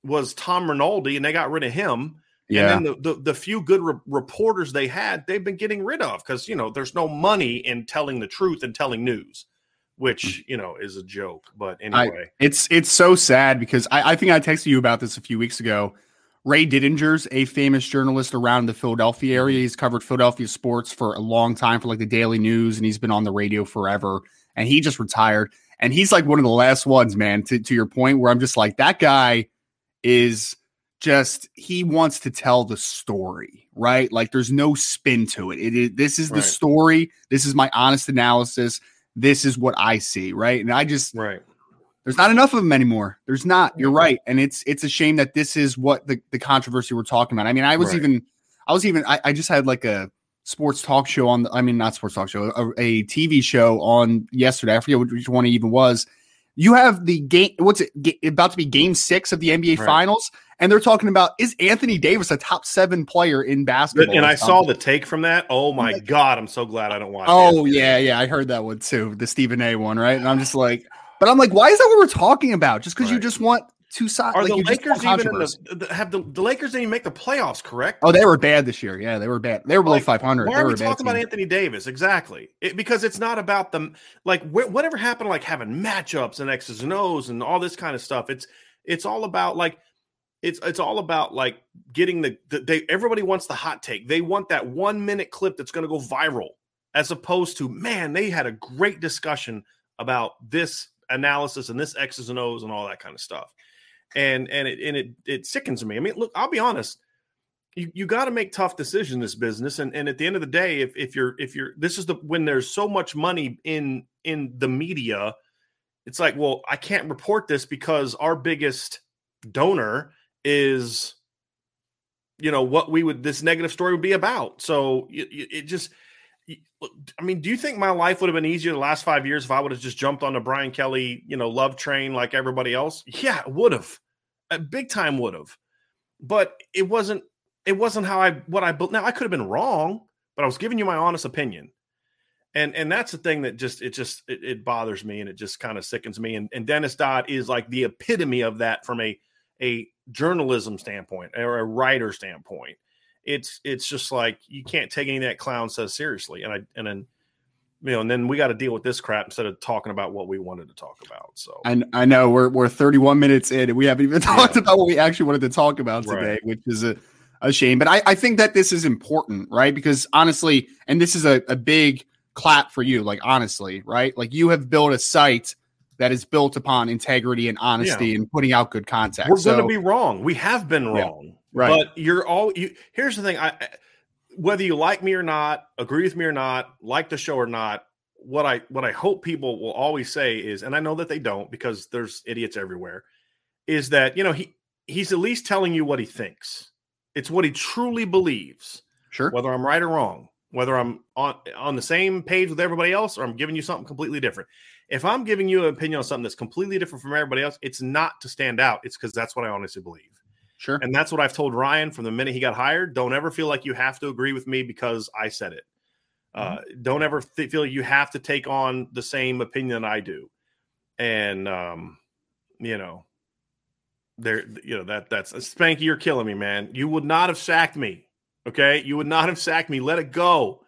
[SPEAKER 2] was Tom Rinaldi, and they got rid of him.
[SPEAKER 1] Yeah.
[SPEAKER 2] And then the, the, the few good re- reporters they had, they've been getting rid of because you know there's no money in telling the truth and telling news, which mm. you know is a joke. But anyway,
[SPEAKER 1] It's it's so sad because I, I think I texted you about this a few weeks ago. Ray Didinger's a famous journalist around the Philadelphia area. Mm-hmm. He's covered Philadelphia sports for a long time for like the Daily News, and he's been on the radio forever. And he just retired. And he's like one of the last ones, man. To, to your point, where I'm just like that guy is just he wants to tell the story, right? Like there's no spin to it. It is this is the story. This is my honest analysis. This is what I see, right? And I just
[SPEAKER 2] right,
[SPEAKER 1] there's not enough of them anymore. There's not. You're right, and it's it's a shame that this is what the the controversy we're talking about. I mean, I was
[SPEAKER 2] Right.
[SPEAKER 1] even I was even I, I just had like a sports talk show on. The, I mean, not sports talk show, a, a TV show on yesterday. I forget which, one it even was. You have the game. What's it ga- about to be Game Six of the NBA
[SPEAKER 2] Right.
[SPEAKER 1] Finals, and they're talking about is Anthony Davis a top seven player in basketball?
[SPEAKER 2] and I saw the take from that. Oh my god, I'm so glad I don't watch.
[SPEAKER 1] Oh
[SPEAKER 2] it.
[SPEAKER 1] yeah, yeah, I heard that one too, the Stephen A. one, right? And I'm just like, but I'm like, why is that what we're talking about? Just because you just want two sides?
[SPEAKER 2] Are
[SPEAKER 1] like,
[SPEAKER 2] the Lakers even in the, have the, the Lakers didn't even make the playoffs? Correct.
[SPEAKER 1] Oh, they were bad this year. Yeah, they were bad. They were below
[SPEAKER 2] Like,
[SPEAKER 1] 500.
[SPEAKER 2] Why
[SPEAKER 1] they
[SPEAKER 2] are
[SPEAKER 1] were
[SPEAKER 2] we talking about. Anthony Davis? Exactly, It- because it's not about them. Like wh- whatever happened, like having matchups and X's and O's and all this kind of stuff. It's it's all about like it's it's all about like getting the, the they everybody wants the hot take. They want that one minute clip that's going to go viral, as opposed to man, they had a great discussion about this analysis and this X's and O's and all that kind of stuff. And and it and it it sickens me. I mean, look, I'll be honest you, you got to make tough decisions in this business and, and at the end of the day if, if you're if you're this is the when there's so much money in in the media it's like well i can't report this because our biggest donor is you know what we would this negative story would be about so it, it just Uh, I mean, do you think my life would have been easier the last five years if I would have just jumped on the Brian Kelly, you know, love train like everybody else? Yeah, it would have, a big time would have. But it wasn't. It wasn't how I what I built. Now I could have been wrong, but I was giving you my honest opinion. And and that's the thing that just it just it, it bothers me and it just kind of sickens me. And, and Dennis Dodd is like the epitome of that from a a journalism standpoint or a writer standpoint. It's it's just like you can't take any of that clown says seriously. And I and then you know, and then we got to deal with this crap instead of talking about what we wanted to talk about. So
[SPEAKER 1] I, I know we're we're 31 minutes in and we haven't even [laughs] talked yeah. about what we actually wanted to talk about today, right. which is a, a shame. But I, I think that this is important, right? Because honestly, and this is a, a big clap for you, like honestly, right? Like you have built a site that is built upon integrity and honesty yeah. and putting out good content.
[SPEAKER 2] We're so, going to be wrong. We have been wrong. Yeah, right. But you're all you here's the thing. I whether you like me or not, agree with me or not, like the show or not, what I what I hope people will always say is, and I know that they don't because there's idiots everywhere, is that you know he he's at least telling you what he thinks. It's what he truly believes.
[SPEAKER 1] Sure.
[SPEAKER 2] Whether I'm right or wrong, whether I'm on on the same page with everybody else or I'm giving you something completely different. If I'm giving you an opinion on something that's completely different from everybody else, it's not to stand out. It's because that's what I honestly believe.
[SPEAKER 1] Sure.
[SPEAKER 2] And that's what I've told Ryan from the minute he got hired. Don't ever feel like you have to agree with me because I said it. Uh, mm-hmm. don't ever th- feel you have to take on the same opinion I do. And, um, you know, there, you know, that that's Spanky, you're killing me, man. You would not have sacked me. Okay. You would not have sacked me. Let it go.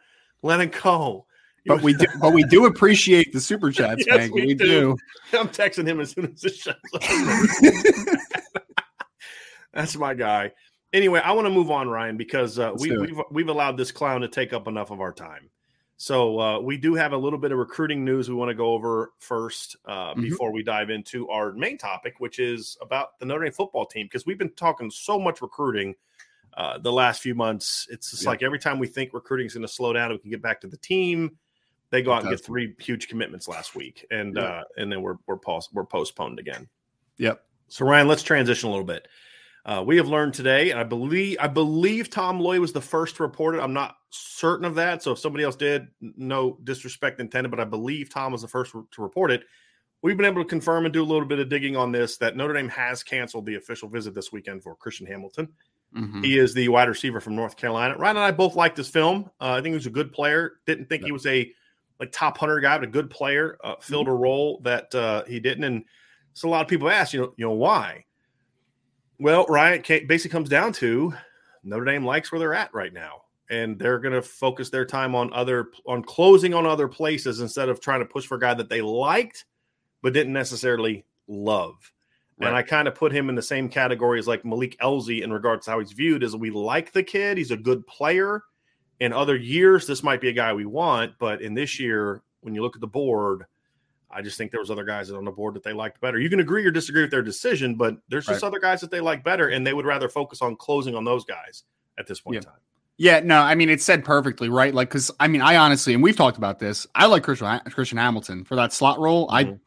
[SPEAKER 2] Let it go.
[SPEAKER 1] You but we [laughs] do, but we do appreciate the super chats, yes, Spanky. We, we do. do. [laughs]
[SPEAKER 2] I'm texting him as soon as this shows [laughs] That's my guy. Anyway, I want to move on, Ryan, because uh, we, have we've, we've allowed this clown to take up enough of our time. So uh, we do have a little bit of recruiting news we want to go over first uh, mm-hmm. before we dive into our main topic, which is about the Notre Dame football team, because we've been talking so much recruiting uh, the last few months. It's just yeah. like every time we think recruiting is going to slow down, we can get back to the team. They go out and get three huge commitments last week, and yeah. uh, and then we're we're, we're postponed again.
[SPEAKER 1] Yep.
[SPEAKER 2] So Ryan, let's transition a little bit. Uh, we have learned today, and I believe I believe Tom Loy was the first to report it. I'm not certain of that, so if somebody else did, no disrespect intended, but I believe Tom was the first to report it. We've been able to confirm and do a little bit of digging on this that Notre Dame has canceled the official visit this weekend for Christian Hamilton. Mm-hmm. He is the wide receiver from North Carolina. Ryan and I both liked this film. Uh, I think he was a good player. Didn't think he was a like top hunter guy, but a good player. Uh, filled mm-hmm. a role that uh, he didn't. And so a lot of people ask, you know, you know why? Well, Ryan, basically comes down to Notre Dame likes where they're at right now, and they're going to focus their time on other on closing on other places instead of trying to push for a guy that they liked but didn't necessarily love. Right. And I kind of put him in the same category as like Malik Elzy in regards to how he's viewed. As we like the kid, he's a good player. In other years, this might be a guy we want, but in this year, when you look at the board, I just think there was other guys on the board that they liked better. You can agree or disagree with their decision, but there's just right. other guys that they like better, and they would rather focus on closing on those guys at this point
[SPEAKER 1] yeah.
[SPEAKER 2] in time.
[SPEAKER 1] Yeah, no, I mean it's said perfectly, right? Like, because I mean, I honestly, and we've talked about this. I like Christian Christian Hamilton for that slot role. Mm-hmm. I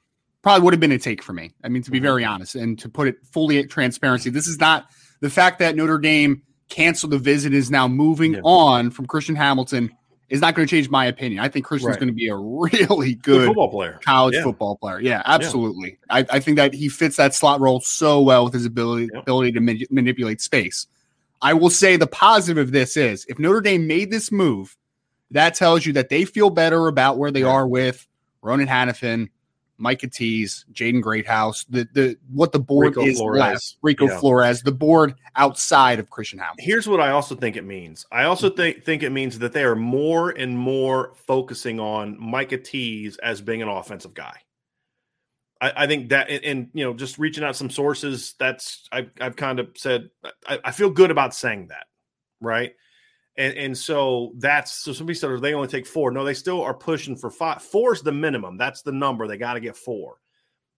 [SPEAKER 1] probably would have been a take for me. I mean, to be mm-hmm. very honest, and to put it fully at transparency, this is not the fact that Notre Dame canceled the visit is now moving yeah. on from Christian Hamilton is not going to change my opinion. I think Christian's right. going to be a [laughs] really good, good
[SPEAKER 2] football player,
[SPEAKER 1] college yeah. football player. Yeah, absolutely. Yeah. I, I, think that he fits that slot role so well with his ability yep. ability to ma- manipulate space. I will say the positive of this is if Notre Dame made this move, that tells you that they feel better about where they right. are with Ronan Hanafin, Micah Tease, Jaden Greathouse, the the what the board Rico is Flores. left. Rico yeah. Flores, the board outside of Christian Hamilton.
[SPEAKER 2] Here's what I also think it means. I also think think it means that they are more and more focusing on Micah Tease as being an offensive guy. I, I think that, and, and, you know, just reaching out some sources. That's I've I've kind of said I, I feel good about saying that, right? And, and so that's so somebody said they only take four. No, they still are pushing for five. Four is the minimum. That's the number. They got to get four.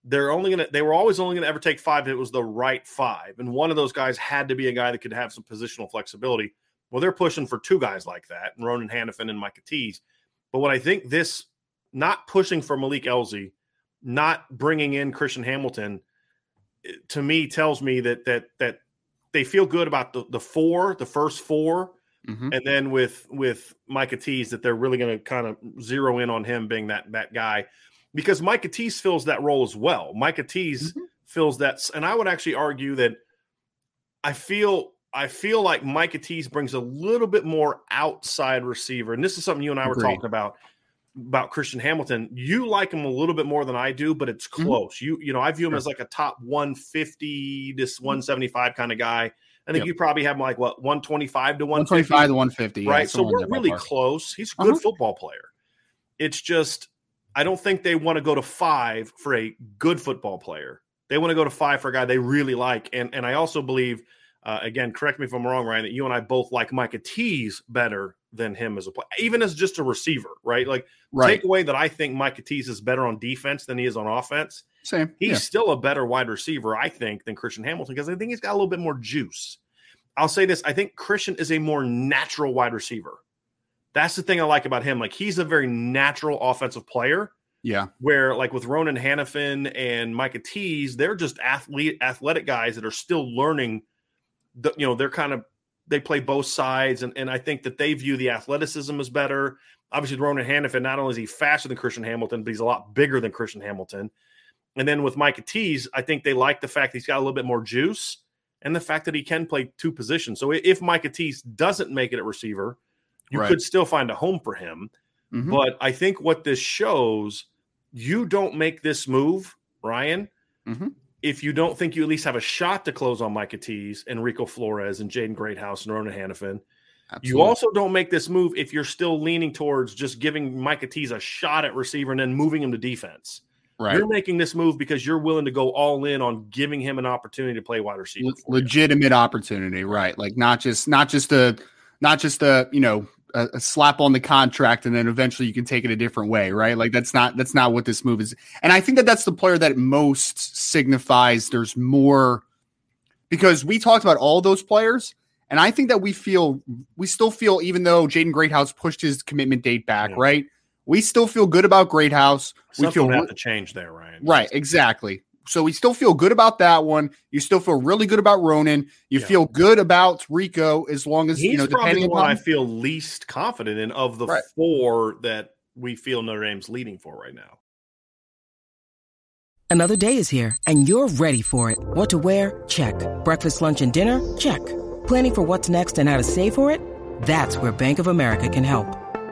[SPEAKER 2] They're only gonna they were always only gonna ever take five if it was the right five. And one of those guys had to be a guy that could have some positional flexibility. Well, they're pushing for two guys like that, Ronan Hanafin and Micah Tease. But what I think this not pushing for Malik Elzy, not bringing in Christian Hamilton, eh, to me tells me that that that they feel good about the, the four, the first four, Mm-hmm. And then with with Micah Tease, that they're really going to kind of zero in on him being that that guy, because Micah Tease fills that role as well. Micah Tease mm-hmm. fills that, and I would actually argue that I feel I feel like Micah Tease brings a little bit more outside receiver, and this is something you and I were
[SPEAKER 1] Agreed.
[SPEAKER 2] talking about about Christian Hamilton. You like him a little bit more than I do, but it's
[SPEAKER 1] Mhm.
[SPEAKER 2] close. You you know I view him
[SPEAKER 1] Sure.
[SPEAKER 2] as like a top 150 to 175 kind of guy. I think
[SPEAKER 1] Yep.
[SPEAKER 2] you probably have him like what 125 to
[SPEAKER 1] 125
[SPEAKER 2] 150
[SPEAKER 1] to 150. yeah,
[SPEAKER 2] right? So we're really
[SPEAKER 1] ballpark.
[SPEAKER 2] close. He's a good
[SPEAKER 1] Uh-huh.
[SPEAKER 2] football player. It's just I don't think they want to go to five for a good football player. They want to go to five for a guy they really like. And and I also believe, uh, again, correct me if I'm wrong, Ryan, that you and I both like Micah Tease better than him as a player, even as just a receiver, right? Like
[SPEAKER 1] right.
[SPEAKER 2] take away that I think Micah Tease is better on defense than he is on offense.
[SPEAKER 1] Same.
[SPEAKER 2] He's
[SPEAKER 1] yeah.
[SPEAKER 2] still a better wide receiver, I think, than Christian Hamilton because I think he's got a little bit more juice. I'll say this: I think Christian is a more natural wide receiver. That's the thing I like about him. Like he's a very natural offensive player.
[SPEAKER 1] Yeah.
[SPEAKER 2] Where, like with Ronan Hanafin and Micah Tease, they're just athlete, athletic guys that are still learning. The, you know, they're kind of they play both sides, and, and I think that they view the athleticism as better. Obviously, Ronan Hanafin, not only is he faster than Christian Hamilton, but he's a lot bigger than Christian Hamilton. And then with Micah Tease, I think they like the fact that he's got a little bit more juice and the fact that he can play two positions. So if Micah Tease doesn't make it at receiver, you
[SPEAKER 1] Right.
[SPEAKER 2] could still find a home for him.
[SPEAKER 1] Mhm.
[SPEAKER 2] But I think what this shows, you don't make this move, Ryan,
[SPEAKER 1] Mhm.
[SPEAKER 2] if you don't think you at least have a shot to close on Micah Tease, Rico Flores, and Jaden Greathouse and Ronan Hanafin. You also don't make this move if you're still leaning towards just giving Micah Tease a shot at receiver and then moving him to defense.
[SPEAKER 1] Right.
[SPEAKER 2] You're making this move because you're willing to go all in on giving him an opportunity to play wide receiver.
[SPEAKER 1] Le-
[SPEAKER 2] for you.
[SPEAKER 1] legitimate opportunity, right? Like not just not just a not just a you know a, a slap on the contract and then eventually you can take it a different way, right? Like that's not that's not what this move is. And I think that that's the player that most signifies there's more because we talked about all those players. And I think that we feel we still feel, even though Jaden Greathouse pushed his commitment date back,
[SPEAKER 2] Yeah.
[SPEAKER 1] right? We still feel good about Greathouse. We
[SPEAKER 2] Something
[SPEAKER 1] feel
[SPEAKER 2] would
[SPEAKER 1] re-
[SPEAKER 2] have to change there, Ryan.
[SPEAKER 1] Right, exactly. So we still feel good about that one. You still feel really good about Ronan. You
[SPEAKER 2] Yeah.
[SPEAKER 1] feel good about Rico as long as
[SPEAKER 2] He's
[SPEAKER 1] you know
[SPEAKER 2] probably
[SPEAKER 1] depending
[SPEAKER 2] the one I feel least confident in of the
[SPEAKER 1] Right.
[SPEAKER 2] four that we feel Notre Dame's leading for right now.
[SPEAKER 4] Another day is here, and you're ready for it. What to wear? Check. Breakfast, lunch, and dinner? Check. Planning for what's next and how to save for it? That's where Bank of America can help.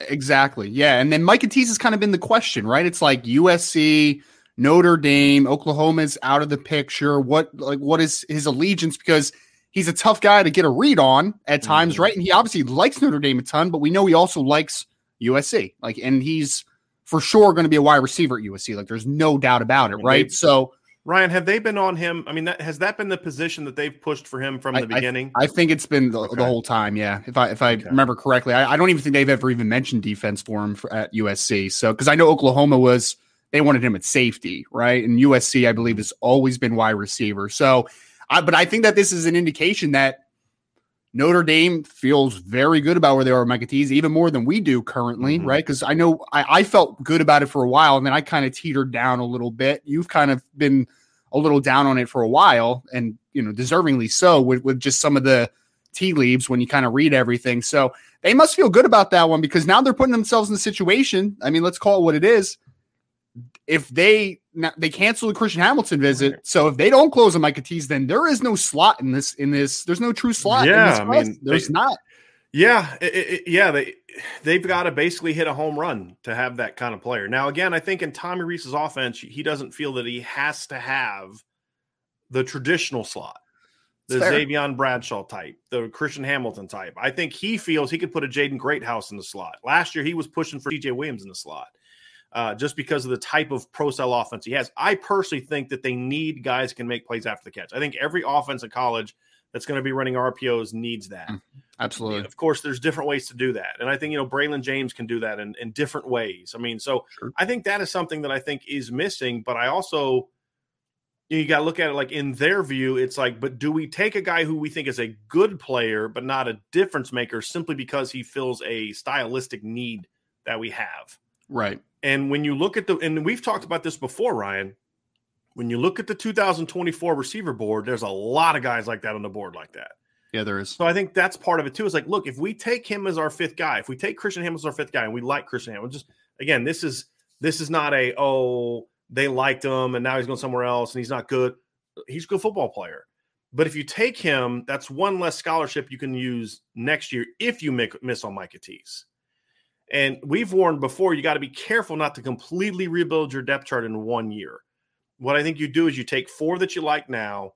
[SPEAKER 1] Exactly. Yeah. And then Micah Tease has kind of been the question, right? It's like USC, Notre Dame, Oklahoma's out of the picture. What like what is his allegiance? Because he's a tough guy to get a read on at times,
[SPEAKER 2] Mhm.
[SPEAKER 1] right? And he obviously likes Notre Dame a ton, but we know he also likes USC. Like, and he's for sure going to be a wide receiver at USC. Like, there's no doubt about it, right? So
[SPEAKER 2] Ryan, have they been on him? I mean, that, has that been the position that they've pushed for him from
[SPEAKER 1] I-
[SPEAKER 2] the beginning?
[SPEAKER 1] I think it's been the,
[SPEAKER 2] Okay.
[SPEAKER 1] the whole time. Yeah, if I if I
[SPEAKER 2] Okay.
[SPEAKER 1] remember correctly, I, I don't even think they've ever even mentioned defense for him for, at USC. So because I know Oklahoma was they wanted him at safety, right? And USC, I believe, has always been wide receiver. So, I but I think that this is an indication that Notre Dame feels very good about where they are with even more than we do currently,
[SPEAKER 2] Mhm.
[SPEAKER 1] right? Because I know I, I felt good about it for a while, and then I kind of teetered down a little bit. You've kind of been a little down on it for a while, and you know, deservingly so with, with just some of the tea leaves when you kind of read everything. So they must feel good about that one because now they're putting themselves in the situation. I mean, let's call it what it is. If they they cancel the Christian Hamilton visit, so if they don't close on Micah Tease, then there is no slot in this. In this, there's no true slot. in
[SPEAKER 2] Yeah,
[SPEAKER 1] this
[SPEAKER 2] I mean,
[SPEAKER 1] there's
[SPEAKER 2] they-
[SPEAKER 1] not.
[SPEAKER 2] Yeah, it, it- yeah, they they've got to basically hit a home run to have that kind of player. Now, again, I think in Tommy Rees's offense, he doesn't feel that he has to have the traditional slot, the. Xavier Bradshaw type, the Christian Hamilton type. I think he feels he could put a Jaden Greathouse in the slot. Last year, he was pushing for DJ Williams in the slot. Uh, just because of the type of pro style offense he has. I personally think that they need guys can make plays after the catch. I think every offense in college that's going to be running RPOs needs that.
[SPEAKER 1] Mm, absolutely.
[SPEAKER 2] And of course, there's different ways to do that. And I think, you know, Braylon James can do that in, in different ways. I mean, so sure. I think that is something that I think is missing. But I also, you got to look at it like in their view, it's like, but do we take a guy who we think is a good player, but not a difference maker simply because he fills a stylistic need that we have?
[SPEAKER 1] Right.
[SPEAKER 2] And when you look at the, and we've talked about this before, Ryan, when you look at the 2024 receiver board, there's a lot of guys like that on the board like that.
[SPEAKER 1] Yeah, there is.
[SPEAKER 2] So I think that's part of it too. Is like, look, if we take him as our fifth guy, if we take Christian Hamilton as our fifth guy, and we like Christian Hamilton, just again, this is this is not a oh they liked him and now he's going somewhere else and he's not good. He's a good football player. But if you take him, that's one less scholarship you can use next year if you make, miss on Micah Tease. And we've warned before, you got to be careful not to completely rebuild your depth chart in one year what I think you do is you take four that you like now,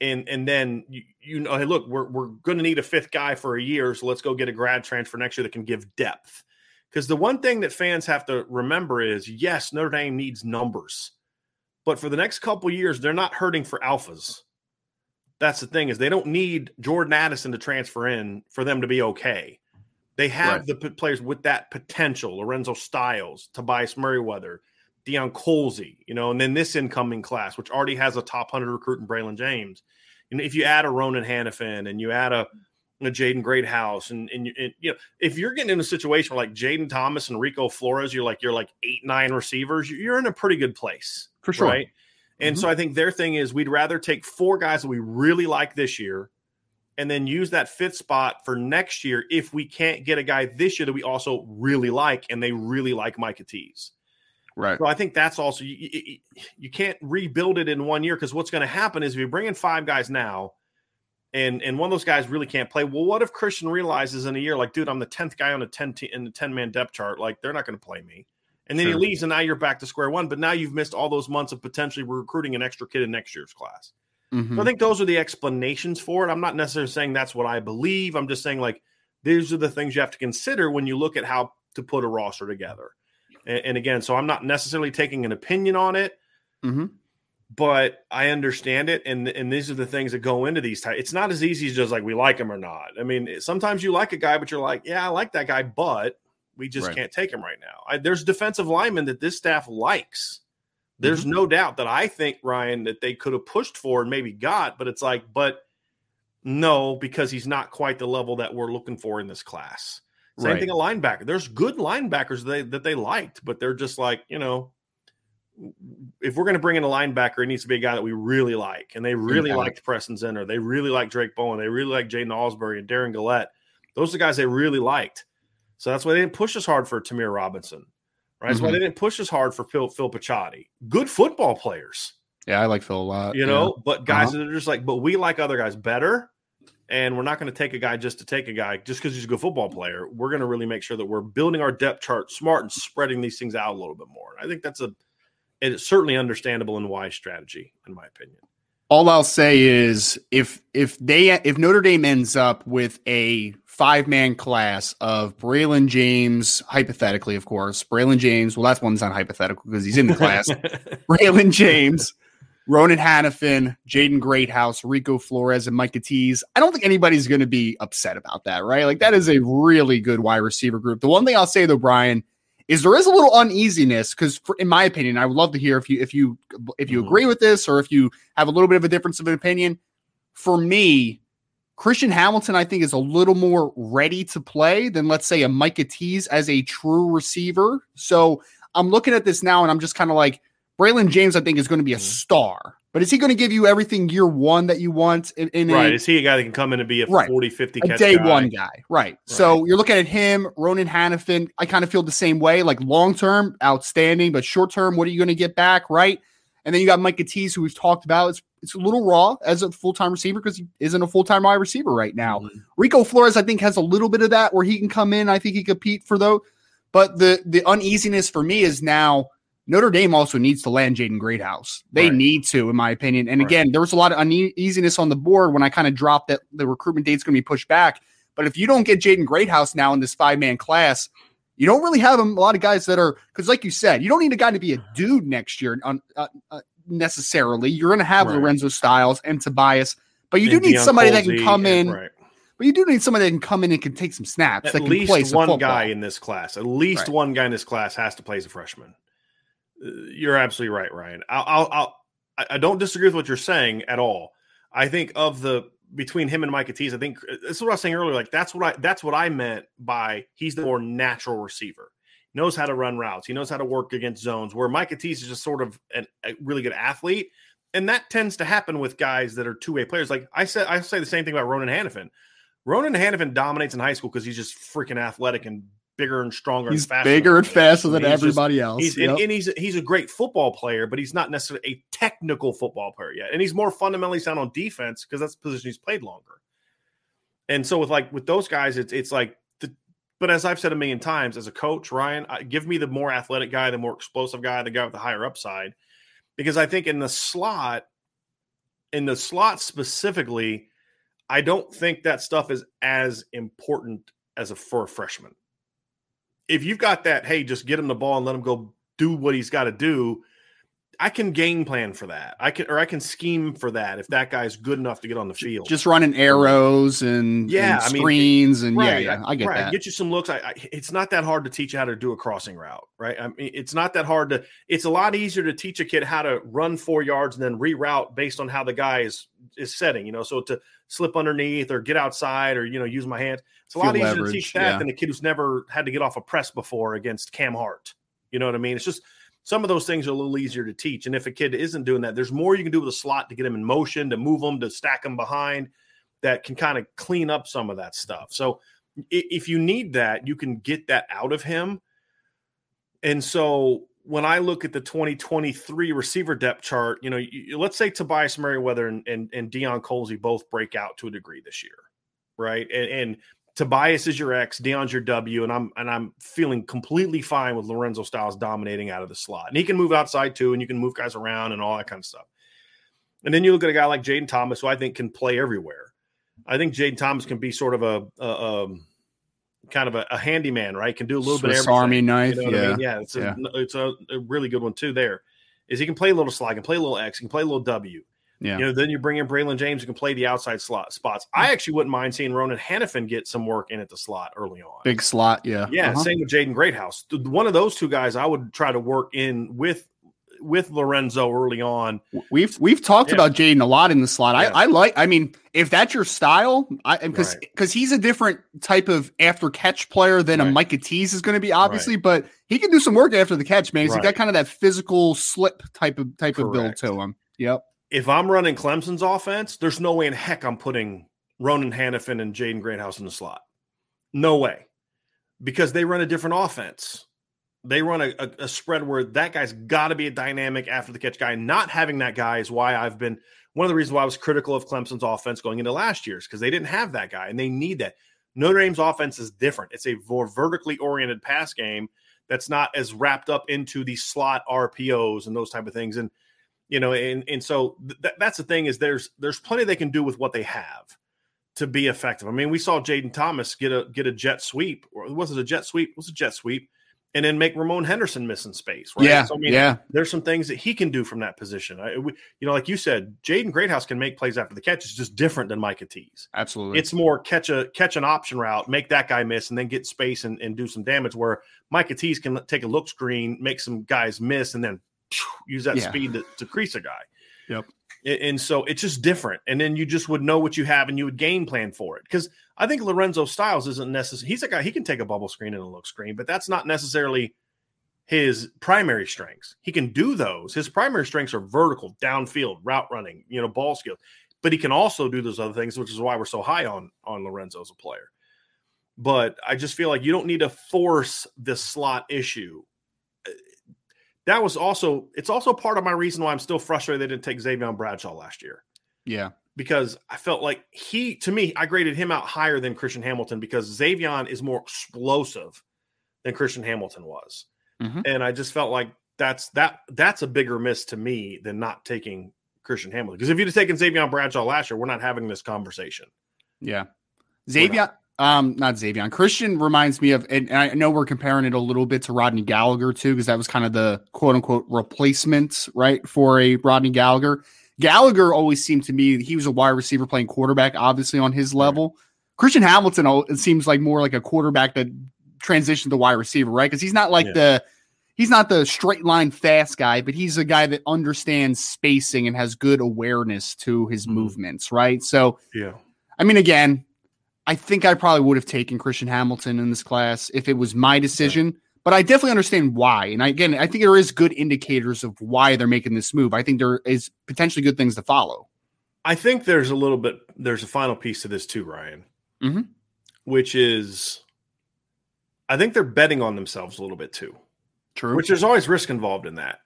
[SPEAKER 2] and and then you, you know, hey, look, we're we're going to need a fifth guy for a year, so let's go get a grad transfer next year that can give depth. Because the one thing that fans have to remember is, yes, Notre Dame needs numbers, but for the next couple years, they're not hurting for alphas. That's the thing is they don't need Jordan Addison to transfer in for them to be okay. They have right. the p- players with that potential: Lorenzo Styles, Tobias Merriweather, Deion Colzie, you know, and then this incoming class, which already has a top 100 recruit in Braylon James. And if you add a Ronan Hanafin and you add a, a Jaden Greathouse, and, and, and, you know, if you're getting in a situation where like Jaden Thomas and Rico Flores, you're like, you're like eight, nine receivers, you're in a pretty good place.
[SPEAKER 1] For sure.
[SPEAKER 2] Right. And mm-hmm. so I think their thing is we'd rather take four guys that we really like this year and then use that fifth spot for next year if we can't get a guy this year that we also really like and they really like Micah Tease.
[SPEAKER 1] Right.
[SPEAKER 2] So I think that's also you, you, you can't rebuild it in one year because what's going to happen is if you bring in five guys now, and and one of those guys really can't play. Well, what if Christian realizes in a year like, dude, I'm the tenth guy on a ten t- in the ten man depth chart. Like they're not going to play me, and then sure. he leaves, and now you're back to square one. But now you've missed all those months of potentially recruiting an extra kid in next year's class. Mm-hmm. So I think those are the explanations for it. I'm not necessarily saying that's what I believe. I'm just saying like these are the things you have to consider when you look at how to put a roster together. And, and again, so I'm not necessarily taking an opinion on it,
[SPEAKER 1] mm-hmm.
[SPEAKER 2] but I understand it. And and these are the things that go into these. Types. It's not as easy as just like we like him or not. I mean, sometimes you like a guy, but you're like, yeah, I like that guy, but we just right. can't take him right now. I, there's defensive linemen that this staff likes. There's mm-hmm. no doubt that I think Ryan that they could have pushed for and maybe got, but it's like, but no, because he's not quite the level that we're looking for in this class. Same right. thing a linebacker. There's good linebackers they, that they liked, but they're just like, you know, if we're going to bring in a linebacker, it needs to be a guy that we really like. And they really liked Preston Zinter. They really like Drayk Bowen. They really like Jaiden Ausberry and Darren Gullette. Those are the guys they really liked. So that's why they didn't push as hard for Tamir Robinson. Right. That's mm-hmm. why they didn't push as hard for Phil, Phil. Good football players.
[SPEAKER 1] Yeah, I like Phil a lot.
[SPEAKER 2] You know, yeah. but guys uh-huh. that are just like, but we like other guys better and we're not going to take a guy just to take a guy just because he's a good football player. We're going to really make sure that we're building our depth chart smart and spreading these things out a little bit more. I think that's a it's certainly understandable and wise strategy, in my opinion.
[SPEAKER 1] All I'll say is if if they if Notre Dame ends up with a five man class of Braylon James, hypothetically, of course, Braylon James. Well, that's one's not hypothetical because he's in the class. [laughs] Braylon James, Ronan Hanafin, Jaden Greathouse, Rico Flores, and Micah Tease. I don't think anybody's going to be upset about that, right? Like that is a really good wide receiver group. The one thing I'll say though, Brian, is there is a little uneasiness because, in my opinion, I would love to hear if you if you if you mm-hmm. agree with this or if you have a little bit of a difference of an opinion. For me, Christian Hamilton, I think, is a little more ready to play than let's say a Micah Tease as a true receiver. So I'm looking at this now and I'm just kind of like Braylon James, I think, is going to be a mm-hmm. star. But is he going to give you everything year one that you want? In, in
[SPEAKER 2] right. A, is he a guy that can come in and be a right, 40, 50
[SPEAKER 1] a day guy? one guy? Right. right. So you're looking at him, Ronan Hanafin. I kind of feel the same way. Like long term, outstanding, but short term, what are you going to get back? Right. And then you got Micah Tease, who we've talked about. It's it's a little raw as a full time receiver because he isn't a full time wide receiver right now. Mm-hmm. Rico Flores, I think, has a little bit of that where he can come in. I think he compete for though. But the the uneasiness for me is now Notre Dame also needs to land Jaden Greathouse. They right. need to, in my opinion. And right. again, there was a lot of uneasiness on the board when I kind of dropped that the recruitment date's going to be pushed back. But if you don't get Jaden Greathouse now in this five man class, You don't really have a lot of guys that are because, like you said, you don't need a guy to be a dude next year on, uh, uh, necessarily. You're going to have
[SPEAKER 2] Right.
[SPEAKER 1] Lorenzo Styles and Tobias, but you do
[SPEAKER 2] And
[SPEAKER 1] need
[SPEAKER 2] Deion
[SPEAKER 1] somebody that can come in.
[SPEAKER 2] right.
[SPEAKER 1] But you do need somebody that can come in and can take some snaps.
[SPEAKER 2] At
[SPEAKER 1] that can play
[SPEAKER 2] least one guy in this class. At least
[SPEAKER 1] Right.
[SPEAKER 2] one guy in this class has to play as a freshman. Uh, You're absolutely right, Ryan. I'll, I'll, I'll I- I don't disagree with what you're saying at all. I think of the between him and Micah Tease, I think uh, this is what I was saying earlier. Like that's what I that's what I meant by he's the more natural receiver. Knows how to run routes. He knows how to work against zones. Where Micah Tease is just sort of an, a really good athlete, and that tends to happen with guys that are two way players. Like I said, I say the same thing about Ronan Hanafin. Ronan Hanafin dominates in high school because he's just freaking athletic and bigger and stronger.
[SPEAKER 1] He's
[SPEAKER 2] and faster
[SPEAKER 1] bigger and faster than
[SPEAKER 2] he's just-
[SPEAKER 1] everybody else.
[SPEAKER 2] He's
[SPEAKER 1] Yep.
[SPEAKER 2] and, and he's he's a great football player, but he's not necessarily a technical football player yet. And he's more fundamentally sound on defense because that's the position he's played longer. And so with like with those guys, it's it's like but as I've said a million times, as a coach, Ryan, give me the more athletic guy, the more explosive guy, the guy with the higher upside, because I think in the slot, in the slot specifically, I don't think that stuff is as important as a for a freshman. If you've got that, hey, just get him the ball and let him go do what he's got to do. I can game plan for that. I can or I can scheme for that if that guy's good enough to get on the field.
[SPEAKER 1] just running arrows and,
[SPEAKER 2] Yeah,
[SPEAKER 1] and
[SPEAKER 2] I mean,
[SPEAKER 1] screens and
[SPEAKER 2] Right,
[SPEAKER 1] yeah, yeah, I get
[SPEAKER 2] right.
[SPEAKER 1] that.
[SPEAKER 2] Get you some looks. I, I, it's not that hard to teach you how to do a crossing route, right? I mean, it's not that hard to. It's a lot easier to teach a kid how to run four yards and then reroute based on how the guy is is setting. You know, so to slip underneath or get outside or you know use my hands. It's a lot easier to teach that
[SPEAKER 1] yeah.
[SPEAKER 2] than a kid who's never had to get off a press before against Cam Hart. You know what I mean? It's just some of those things are a little easier to teach. And if a kid isn't doing that, there's more you can do with a slot to get him in motion, to move them, to stack them behind that can kind of clean up some of that stuff. So if you need that, you can get that out of him. And so when I look at the 2023 receiver depth chart, you know, you, let's say Tobias Merriweather and, and, and Deion Colzie both break out to a degree this year, right? And, and Tobias is your X, Deion's your W, and I'm and I'm feeling completely fine with Lorenzo Styles dominating out of the slot. And he can move outside too, and you can move guys around and all that kind of stuff. And then you look at a guy like Jaden Thomas, who I think can play everywhere. I think Jaden Thomas can be sort of a, a, um kind of a, a handyman, right? Can do a little bit of
[SPEAKER 1] Swiss
[SPEAKER 2] everything.
[SPEAKER 1] Army knife,
[SPEAKER 2] You know what I
[SPEAKER 1] yeah.
[SPEAKER 2] mean? Yeah, it's a,
[SPEAKER 1] Yeah.
[SPEAKER 2] it's a, a really good one too. There is he can play a little slide, can play a little X, he can play a little W.
[SPEAKER 1] Yeah.
[SPEAKER 2] You know, then you bring in Braylon James who can play the outside slot spots. I actually wouldn't mind seeing Ronan Hanafin get some work in at the slot early on.
[SPEAKER 1] Big slot, yeah.
[SPEAKER 2] Yeah,
[SPEAKER 1] Uh-huh.
[SPEAKER 2] same with Jaden Greathouse. One of those two guys I would try to work in with with Lorenzo early on.
[SPEAKER 1] We've we've talked
[SPEAKER 2] Yeah.
[SPEAKER 1] about Jaden a lot in the slot.
[SPEAKER 2] Yeah.
[SPEAKER 1] I, I like. I mean, if that's your style, I because
[SPEAKER 2] Right.
[SPEAKER 1] because he's a different type of after catch player than a Micah Tease is going to be, obviously. But he can do some work after the catch, man. He's
[SPEAKER 2] Right.
[SPEAKER 1] got kind of that physical slip type of type of build to him. Yep.
[SPEAKER 2] If I'm running Clemson's offense, there's no way in heck I'm putting Ronan Hanafin and Jaden Greathouse in the slot. No way. Because they run a different offense. They run a, a, a spread where that guy's got to be a dynamic after the catch guy. Not having that guy is why I've been one of the reasons why I was critical of Clemson's offense going into last year's because they didn't have that guy and they need that. Notre Dame's offense is different. It's a more vertically oriented pass game that's not as wrapped up into the slot RPOs and those type of things. And you know, and and so th- that's the thing is there's there's plenty they can do with what they have to be effective. I mean, we saw Jaden Thomas get a get a jet sweep, or was it a jet sweep? It was a jet sweep, and then make Ramon Henderson miss in space. Right?
[SPEAKER 1] Yeah.
[SPEAKER 2] So, I mean,
[SPEAKER 1] yeah.
[SPEAKER 2] there's some things that he can do from that position. I, we, you know, like you said, Jaden Greathouse can make plays after the catch. It's just different than Micah Tease.
[SPEAKER 1] Absolutely.
[SPEAKER 2] It's more catch a catch an option route, make that guy miss, and then get space and, and do some damage. Where Micah Tease can take a look screen, make some guys miss, and then use that
[SPEAKER 1] Yeah.
[SPEAKER 2] speed to, to crease a guy.
[SPEAKER 1] Yep.
[SPEAKER 2] And so it's just different. And then you just would know what you have and you would game plan for it. Because I think Lorenzo Styles isn't necessary. He's a guy, he can take a bubble screen and a look screen, but that's not necessarily his primary strengths. He can do those. His primary strengths are vertical, downfield, route running, you know, ball skills. But he can also do those other things, which is why we're so high on on Lorenzo as a player. But I just feel like you don't need to force this slot issue. That was also it's also part of my reason why I'm still frustrated they didn't take Xavier Bradshaw last year
[SPEAKER 1] yeah.
[SPEAKER 2] because I felt like he, to me, I graded him out higher than Christian Hamilton because Xavier is more explosive than Christian Hamilton was,
[SPEAKER 1] Mhm.
[SPEAKER 2] and I just felt like that's that that's a bigger miss to me than not taking Christian Hamilton. Because if you'd have taken Xavier Bradshaw last year, we're not having this conversation.
[SPEAKER 1] Yeah. Xavier, Um, not Xavier. Christian reminds me of, and I know we're comparing it a little bit to Rodney Gallagher too, because that was kind of the quote unquote replacement, right, for a Rodney Gallagher. Gallagher always seemed to me he was a wide receiver playing quarterback, obviously on his level. Christian Hamilton, it seems like more like a quarterback that transitioned to wide receiver, right? Because he's not like yeah. the he's not the straight line fast guy, but he's a guy that understands spacing and has good awareness to his mm-hmm. movements, right? So,
[SPEAKER 2] yeah.
[SPEAKER 1] I mean, again, I think I probably would have taken Christian Hamilton in this class if it was my decision. Yeah. But I definitely understand why. And I, again, I think there is good indicators of why they're making this move. I think there is potentially good things to follow.
[SPEAKER 2] I think there's a little bit, there's a final piece to this too, Ryan,
[SPEAKER 1] mm-hmm.
[SPEAKER 2] which is I think they're betting on themselves a little bit too.
[SPEAKER 1] True.
[SPEAKER 2] Which there's always risk involved in that.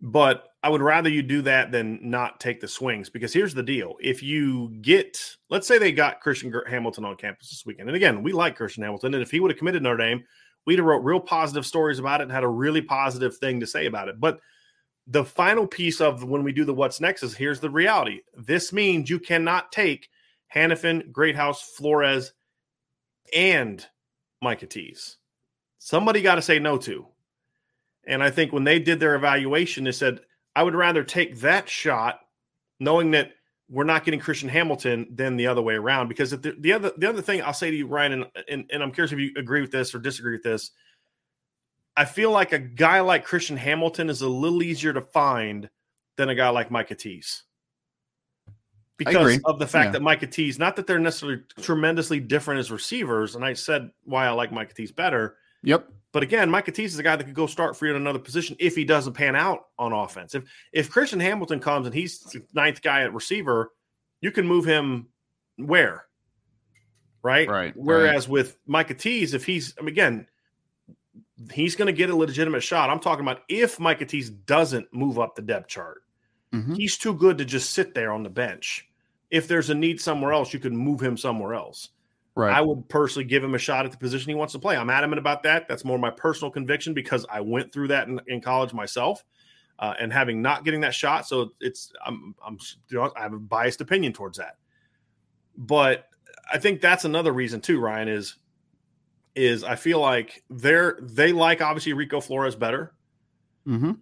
[SPEAKER 2] But I would rather you do that than not take the swings because here's the deal. If you get, let's say they got Christian Hamilton on campus this weekend. And again, we like Christian Hamilton. And if he would have committed Notre Dame, we'd have wrote real positive stories about it and had a really positive thing to say about it. But the final piece of when we do the what's next is here's the reality. This means you cannot take Hanafin, Greathouse, Flores, and Micah Tease. Somebody got to say no to. And I think when they did their evaluation, they said, I would rather take that shot knowing that we're not getting Christian Hamilton than the other way around. Because the, the other the other thing I'll say to you, Ryan, and, and, and I'm curious if you agree with this or disagree with this. I feel like a guy like Christian Hamilton is a little easier to find than a guy like Micah Tease. Because of the fact yeah. that Micah Tease, not that they're necessarily tremendously different as receivers, and I said why I like Micah Tease better.
[SPEAKER 1] Yep.
[SPEAKER 2] But again, Micah Tease is a guy that could go start for you in another position if he doesn't pan out on offense. If if Christian Hamilton comes and he's the ninth guy at receiver, you can move him where? Right?
[SPEAKER 1] Right.
[SPEAKER 2] Whereas
[SPEAKER 1] right.
[SPEAKER 2] with Micah Tease, if he's I mean, again, he's going to get a legitimate shot. I'm talking about if Micah Tease doesn't move up the depth chart. Mm-hmm. He's too good to just sit there on the bench. If there's a need somewhere else, you can move him somewhere else.
[SPEAKER 1] Right.
[SPEAKER 2] I would personally give him a shot at the position he wants to play. I'm adamant about that. That's more my personal conviction because I went through that in, in college myself, uh, and having not getting that shot, so it's I'm I'm I have a biased opinion towards that. But I think that's another reason too. Ryan is is I feel like they're they like obviously Rico Flores better.
[SPEAKER 1] Mm-hmm.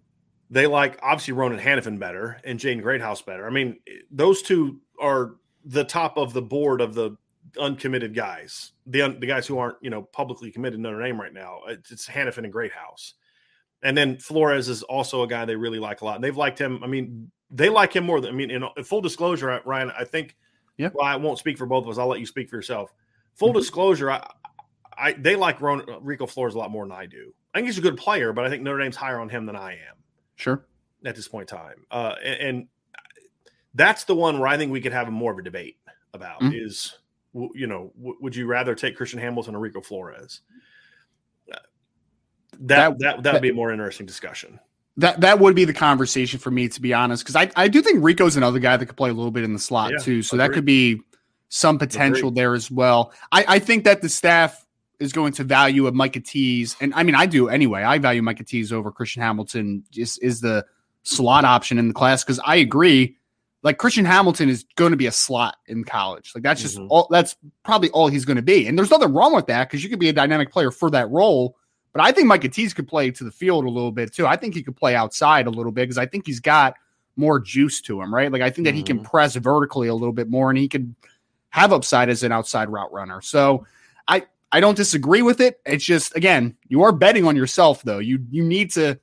[SPEAKER 2] They like obviously Ronan Hanafin better and Jaden Greathouse better. I mean, those two are the top of the board of the uncommitted guys, the un, the guys who aren't you know publicly committed to Notre Dame right now. It's, it's Hanafin and Greathouse, and then Flores is also a guy they really like a lot. And they've liked him. I mean, they like him more than I mean. In, in full disclosure, Ryan, I think.
[SPEAKER 1] Yeah.
[SPEAKER 2] Well, I won't speak for both of us. I'll let you speak for yourself. Full mm-hmm. disclosure, I, I they like Ron, Rico Flores a lot more than I do. I think he's a good player, but I think Notre Dame's higher on him than I am.
[SPEAKER 1] Sure.
[SPEAKER 2] At this point in time, uh, and, and that's the one where I think we could have a more of a debate about mm-hmm. is you know, would you rather take Christian Hamilton or Rico Flores? Uh, that that that, that would be a more interesting discussion.
[SPEAKER 1] That that would be the conversation for me, to be honest, because I, I do think Rico's another guy that could play a little bit in the slot yeah, too. So that could be some potential Agreed. there as well. I, I think that the staff is going to value a Micah Tease, and I mean I do anyway. I value Micah Tease over Christian Hamilton. Just is the slot option in the class because I agree like Christian Hamilton is going to be a slot in college. Like that's just mm-hmm. all that's probably all he's going to be. And there's nothing wrong with that because you could be a dynamic player for that role. But I think Mike Tease could play to the field a little bit too. I think he could play outside a little bit because I think he's got more juice to him, right? Like I think that mm-hmm. he can mm-hmm. press vertically a little bit more and he can have upside as an outside route runner. So I I don't disagree with it. It's just again, you are betting on yourself though. You you need to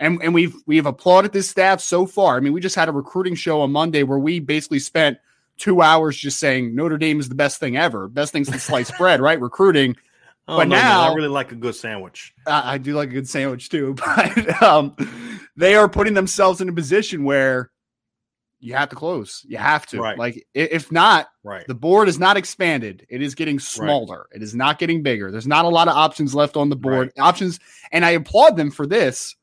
[SPEAKER 1] and and we've we've applauded this staff so far. I mean, we just had a recruiting show on Monday where we basically spent two hours just saying Notre Dame is the best thing ever, best thing since sliced bread, right? Recruiting.
[SPEAKER 2] Oh, but no, now man, I really like a good sandwich.
[SPEAKER 1] I, I do like a good sandwich too, [laughs] but um, they are putting themselves in a position where you have to close. You have to.
[SPEAKER 2] Right.
[SPEAKER 1] Like if not,
[SPEAKER 2] right.
[SPEAKER 1] the board is not expanded. It is getting smaller. Right. It is not getting bigger. There's not a lot of options left on the board. Right. Options, and I applaud them for this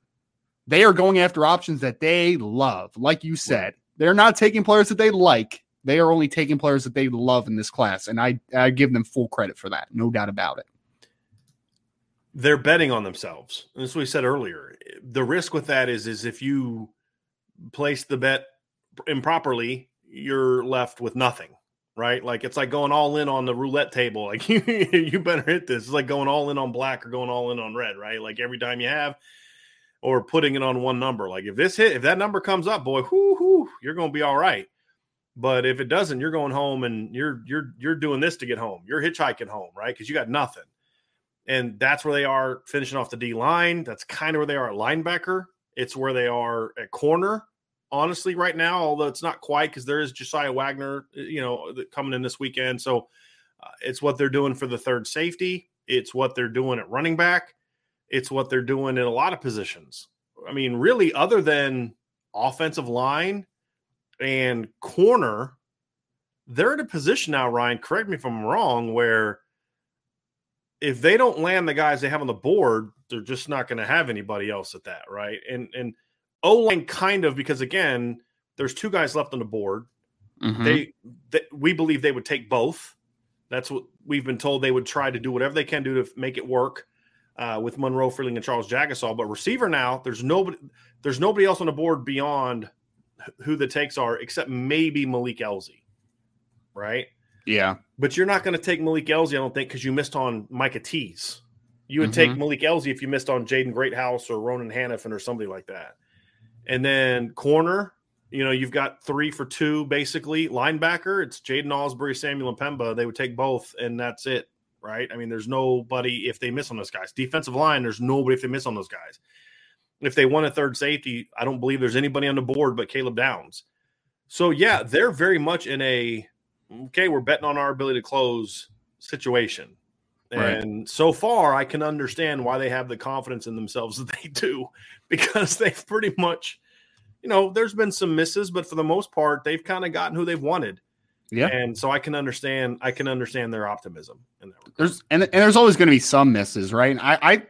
[SPEAKER 1] they are going after options that they love. Like you said, they're not taking players that they like. They are only taking players that they love in this class. And I, I give them full credit for that. No doubt about it.
[SPEAKER 2] They're betting on themselves. And what we said earlier. The risk with that is, is if you place the bet improperly, you're left with nothing. right? Like it's like going all in on the roulette table. [laughs] Like you, you better hit this. It's like going all in on black or going all in on red, right? Like every time you have, or putting it on one number. Like if this hit, if that number comes up, boy, whoo, whoo, you're going to be all right. But if it doesn't, you're going home and you're you're you're doing this to get home. You're hitchhiking home, right? Because you got nothing. And that's where they are finishing off the D line. That's kind of where they are at linebacker. It's where they are at corner honestly, right now, although it's not quite because there is Josiah Wagner, uh, you know, coming in this weekend. So uh, it's what they're doing for the third safety. It's what they're doing at running back. It's what they're doing in a lot of positions. I mean, really, other than offensive line and corner, they're in a position now, Ryan, correct me if I'm wrong, where if they don't land the guys they have on the board, they're just not going to have anybody else at that, right? And and O line kind of because again, there's two guys left on the board. Mm-hmm. They, they, we believe they would take both. That's what we've been told. They would try to do whatever they can do to make it work uh, with Monroe Freeling and Charles Jagusah. But receiver now, there's nobody. There's nobody else on the board beyond who the takes are, except maybe Malik Elzy, right?
[SPEAKER 1] Yeah,
[SPEAKER 2] but you're not going to take Malik Elzy, I don't think, because you missed on Micah Tease. You would mm-hmm. take Malik Elzy if you missed on Jaden Greathouse or Ronan Hanafin or somebody like that. And then corner, you know, you've got three for two basically. Linebacker, it's Jaiden Ausberry, Samuel M'Pemba. They would take both, and that's it, right? I mean, there's nobody if they miss on those guys. Defensive line, there's nobody if they miss on those guys. If they want a third safety, I don't believe there's anybody on the board but Caleb Downs. So yeah, they're very much in a okay, we're betting on our ability to close situation. And right. so far, I can understand why they have the confidence in themselves [laughs] that they do, because they've pretty much, you know, there's been some misses, but for the most part, they've kind of gotten who they've wanted. Yeah, and so I can understand. I can understand their optimism. In that
[SPEAKER 1] there's and, and there's always going to be some misses, right? I, I, I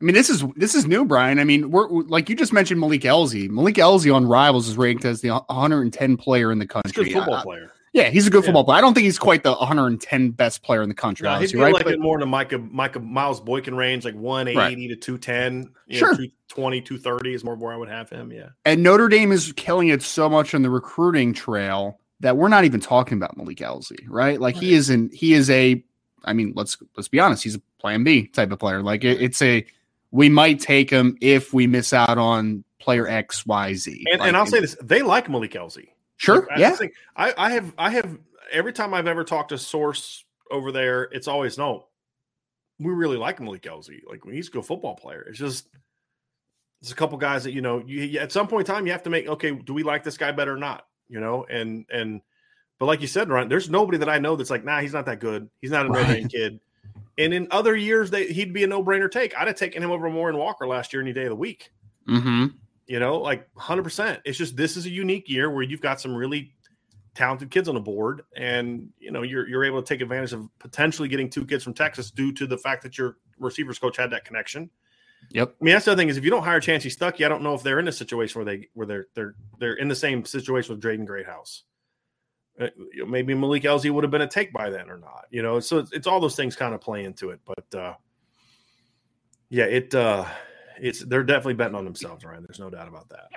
[SPEAKER 1] mean, this is this is new, Brian. I mean, we're like you just mentioned Malik Elzy. Malik Elzy on Rivals is ranked as the 110 player in the country.
[SPEAKER 2] football I, player.
[SPEAKER 1] Yeah, he's a good football player. I don't think he's quite the 110 best player in the country. No,
[SPEAKER 2] he'd be right? like but, more in the Micah, Micah Miles Boykin range, like 180 right. to 210. sure. Know, 220, 230 is more where I would have him. Yeah.
[SPEAKER 1] And Notre Dame is killing it so much on the recruiting trail that we're not even talking about Malik Elzy, right? Like right. he isn't, he is a, I mean, let's let's be honest, he's a plan B type of player. Like it, it's a, we might take him if we miss out on player X, Y, Z.
[SPEAKER 2] And,
[SPEAKER 1] like,
[SPEAKER 2] and I'll say this: they like Malik Elzy.
[SPEAKER 1] Sure.
[SPEAKER 2] I,
[SPEAKER 1] yeah.
[SPEAKER 2] I, I have I have every time I've ever talked to source over there, it's always no. We really like Malik Elzy. Like when he's a good football player. It's just there's a couple guys that you know. You at some point in time you have to make okay. Do we like this guy better or not? You know, and and but like you said, Ryan, there's nobody that I know that's like, nah, he's not that good. He's not a Notre Dame kid. And in other years, they, he'd be a no brainer take. I'd have taken him over Moore and Walker last year any day of the week.
[SPEAKER 1] Mm-hmm.
[SPEAKER 2] You know, like 100%. It's just this is a unique year where you've got some really talented kids on the board, and you know you're you're able to take advantage of potentially getting two kids from Texas due to the fact that your receivers coach had that connection.
[SPEAKER 1] Yep.
[SPEAKER 2] I mean, that's the other thing is if you don't hire Chansi Stuckey, I don't know if they're in a situation where they where they're they're they're in the same situation with Drayden Greathouse. Uh, maybe Malik Elzy would have been a take by then or not. You know, so it's, it's all those things kind of play into it. But uh, yeah, it uh, it's they're definitely betting on themselves, Ryan. There's no doubt about that.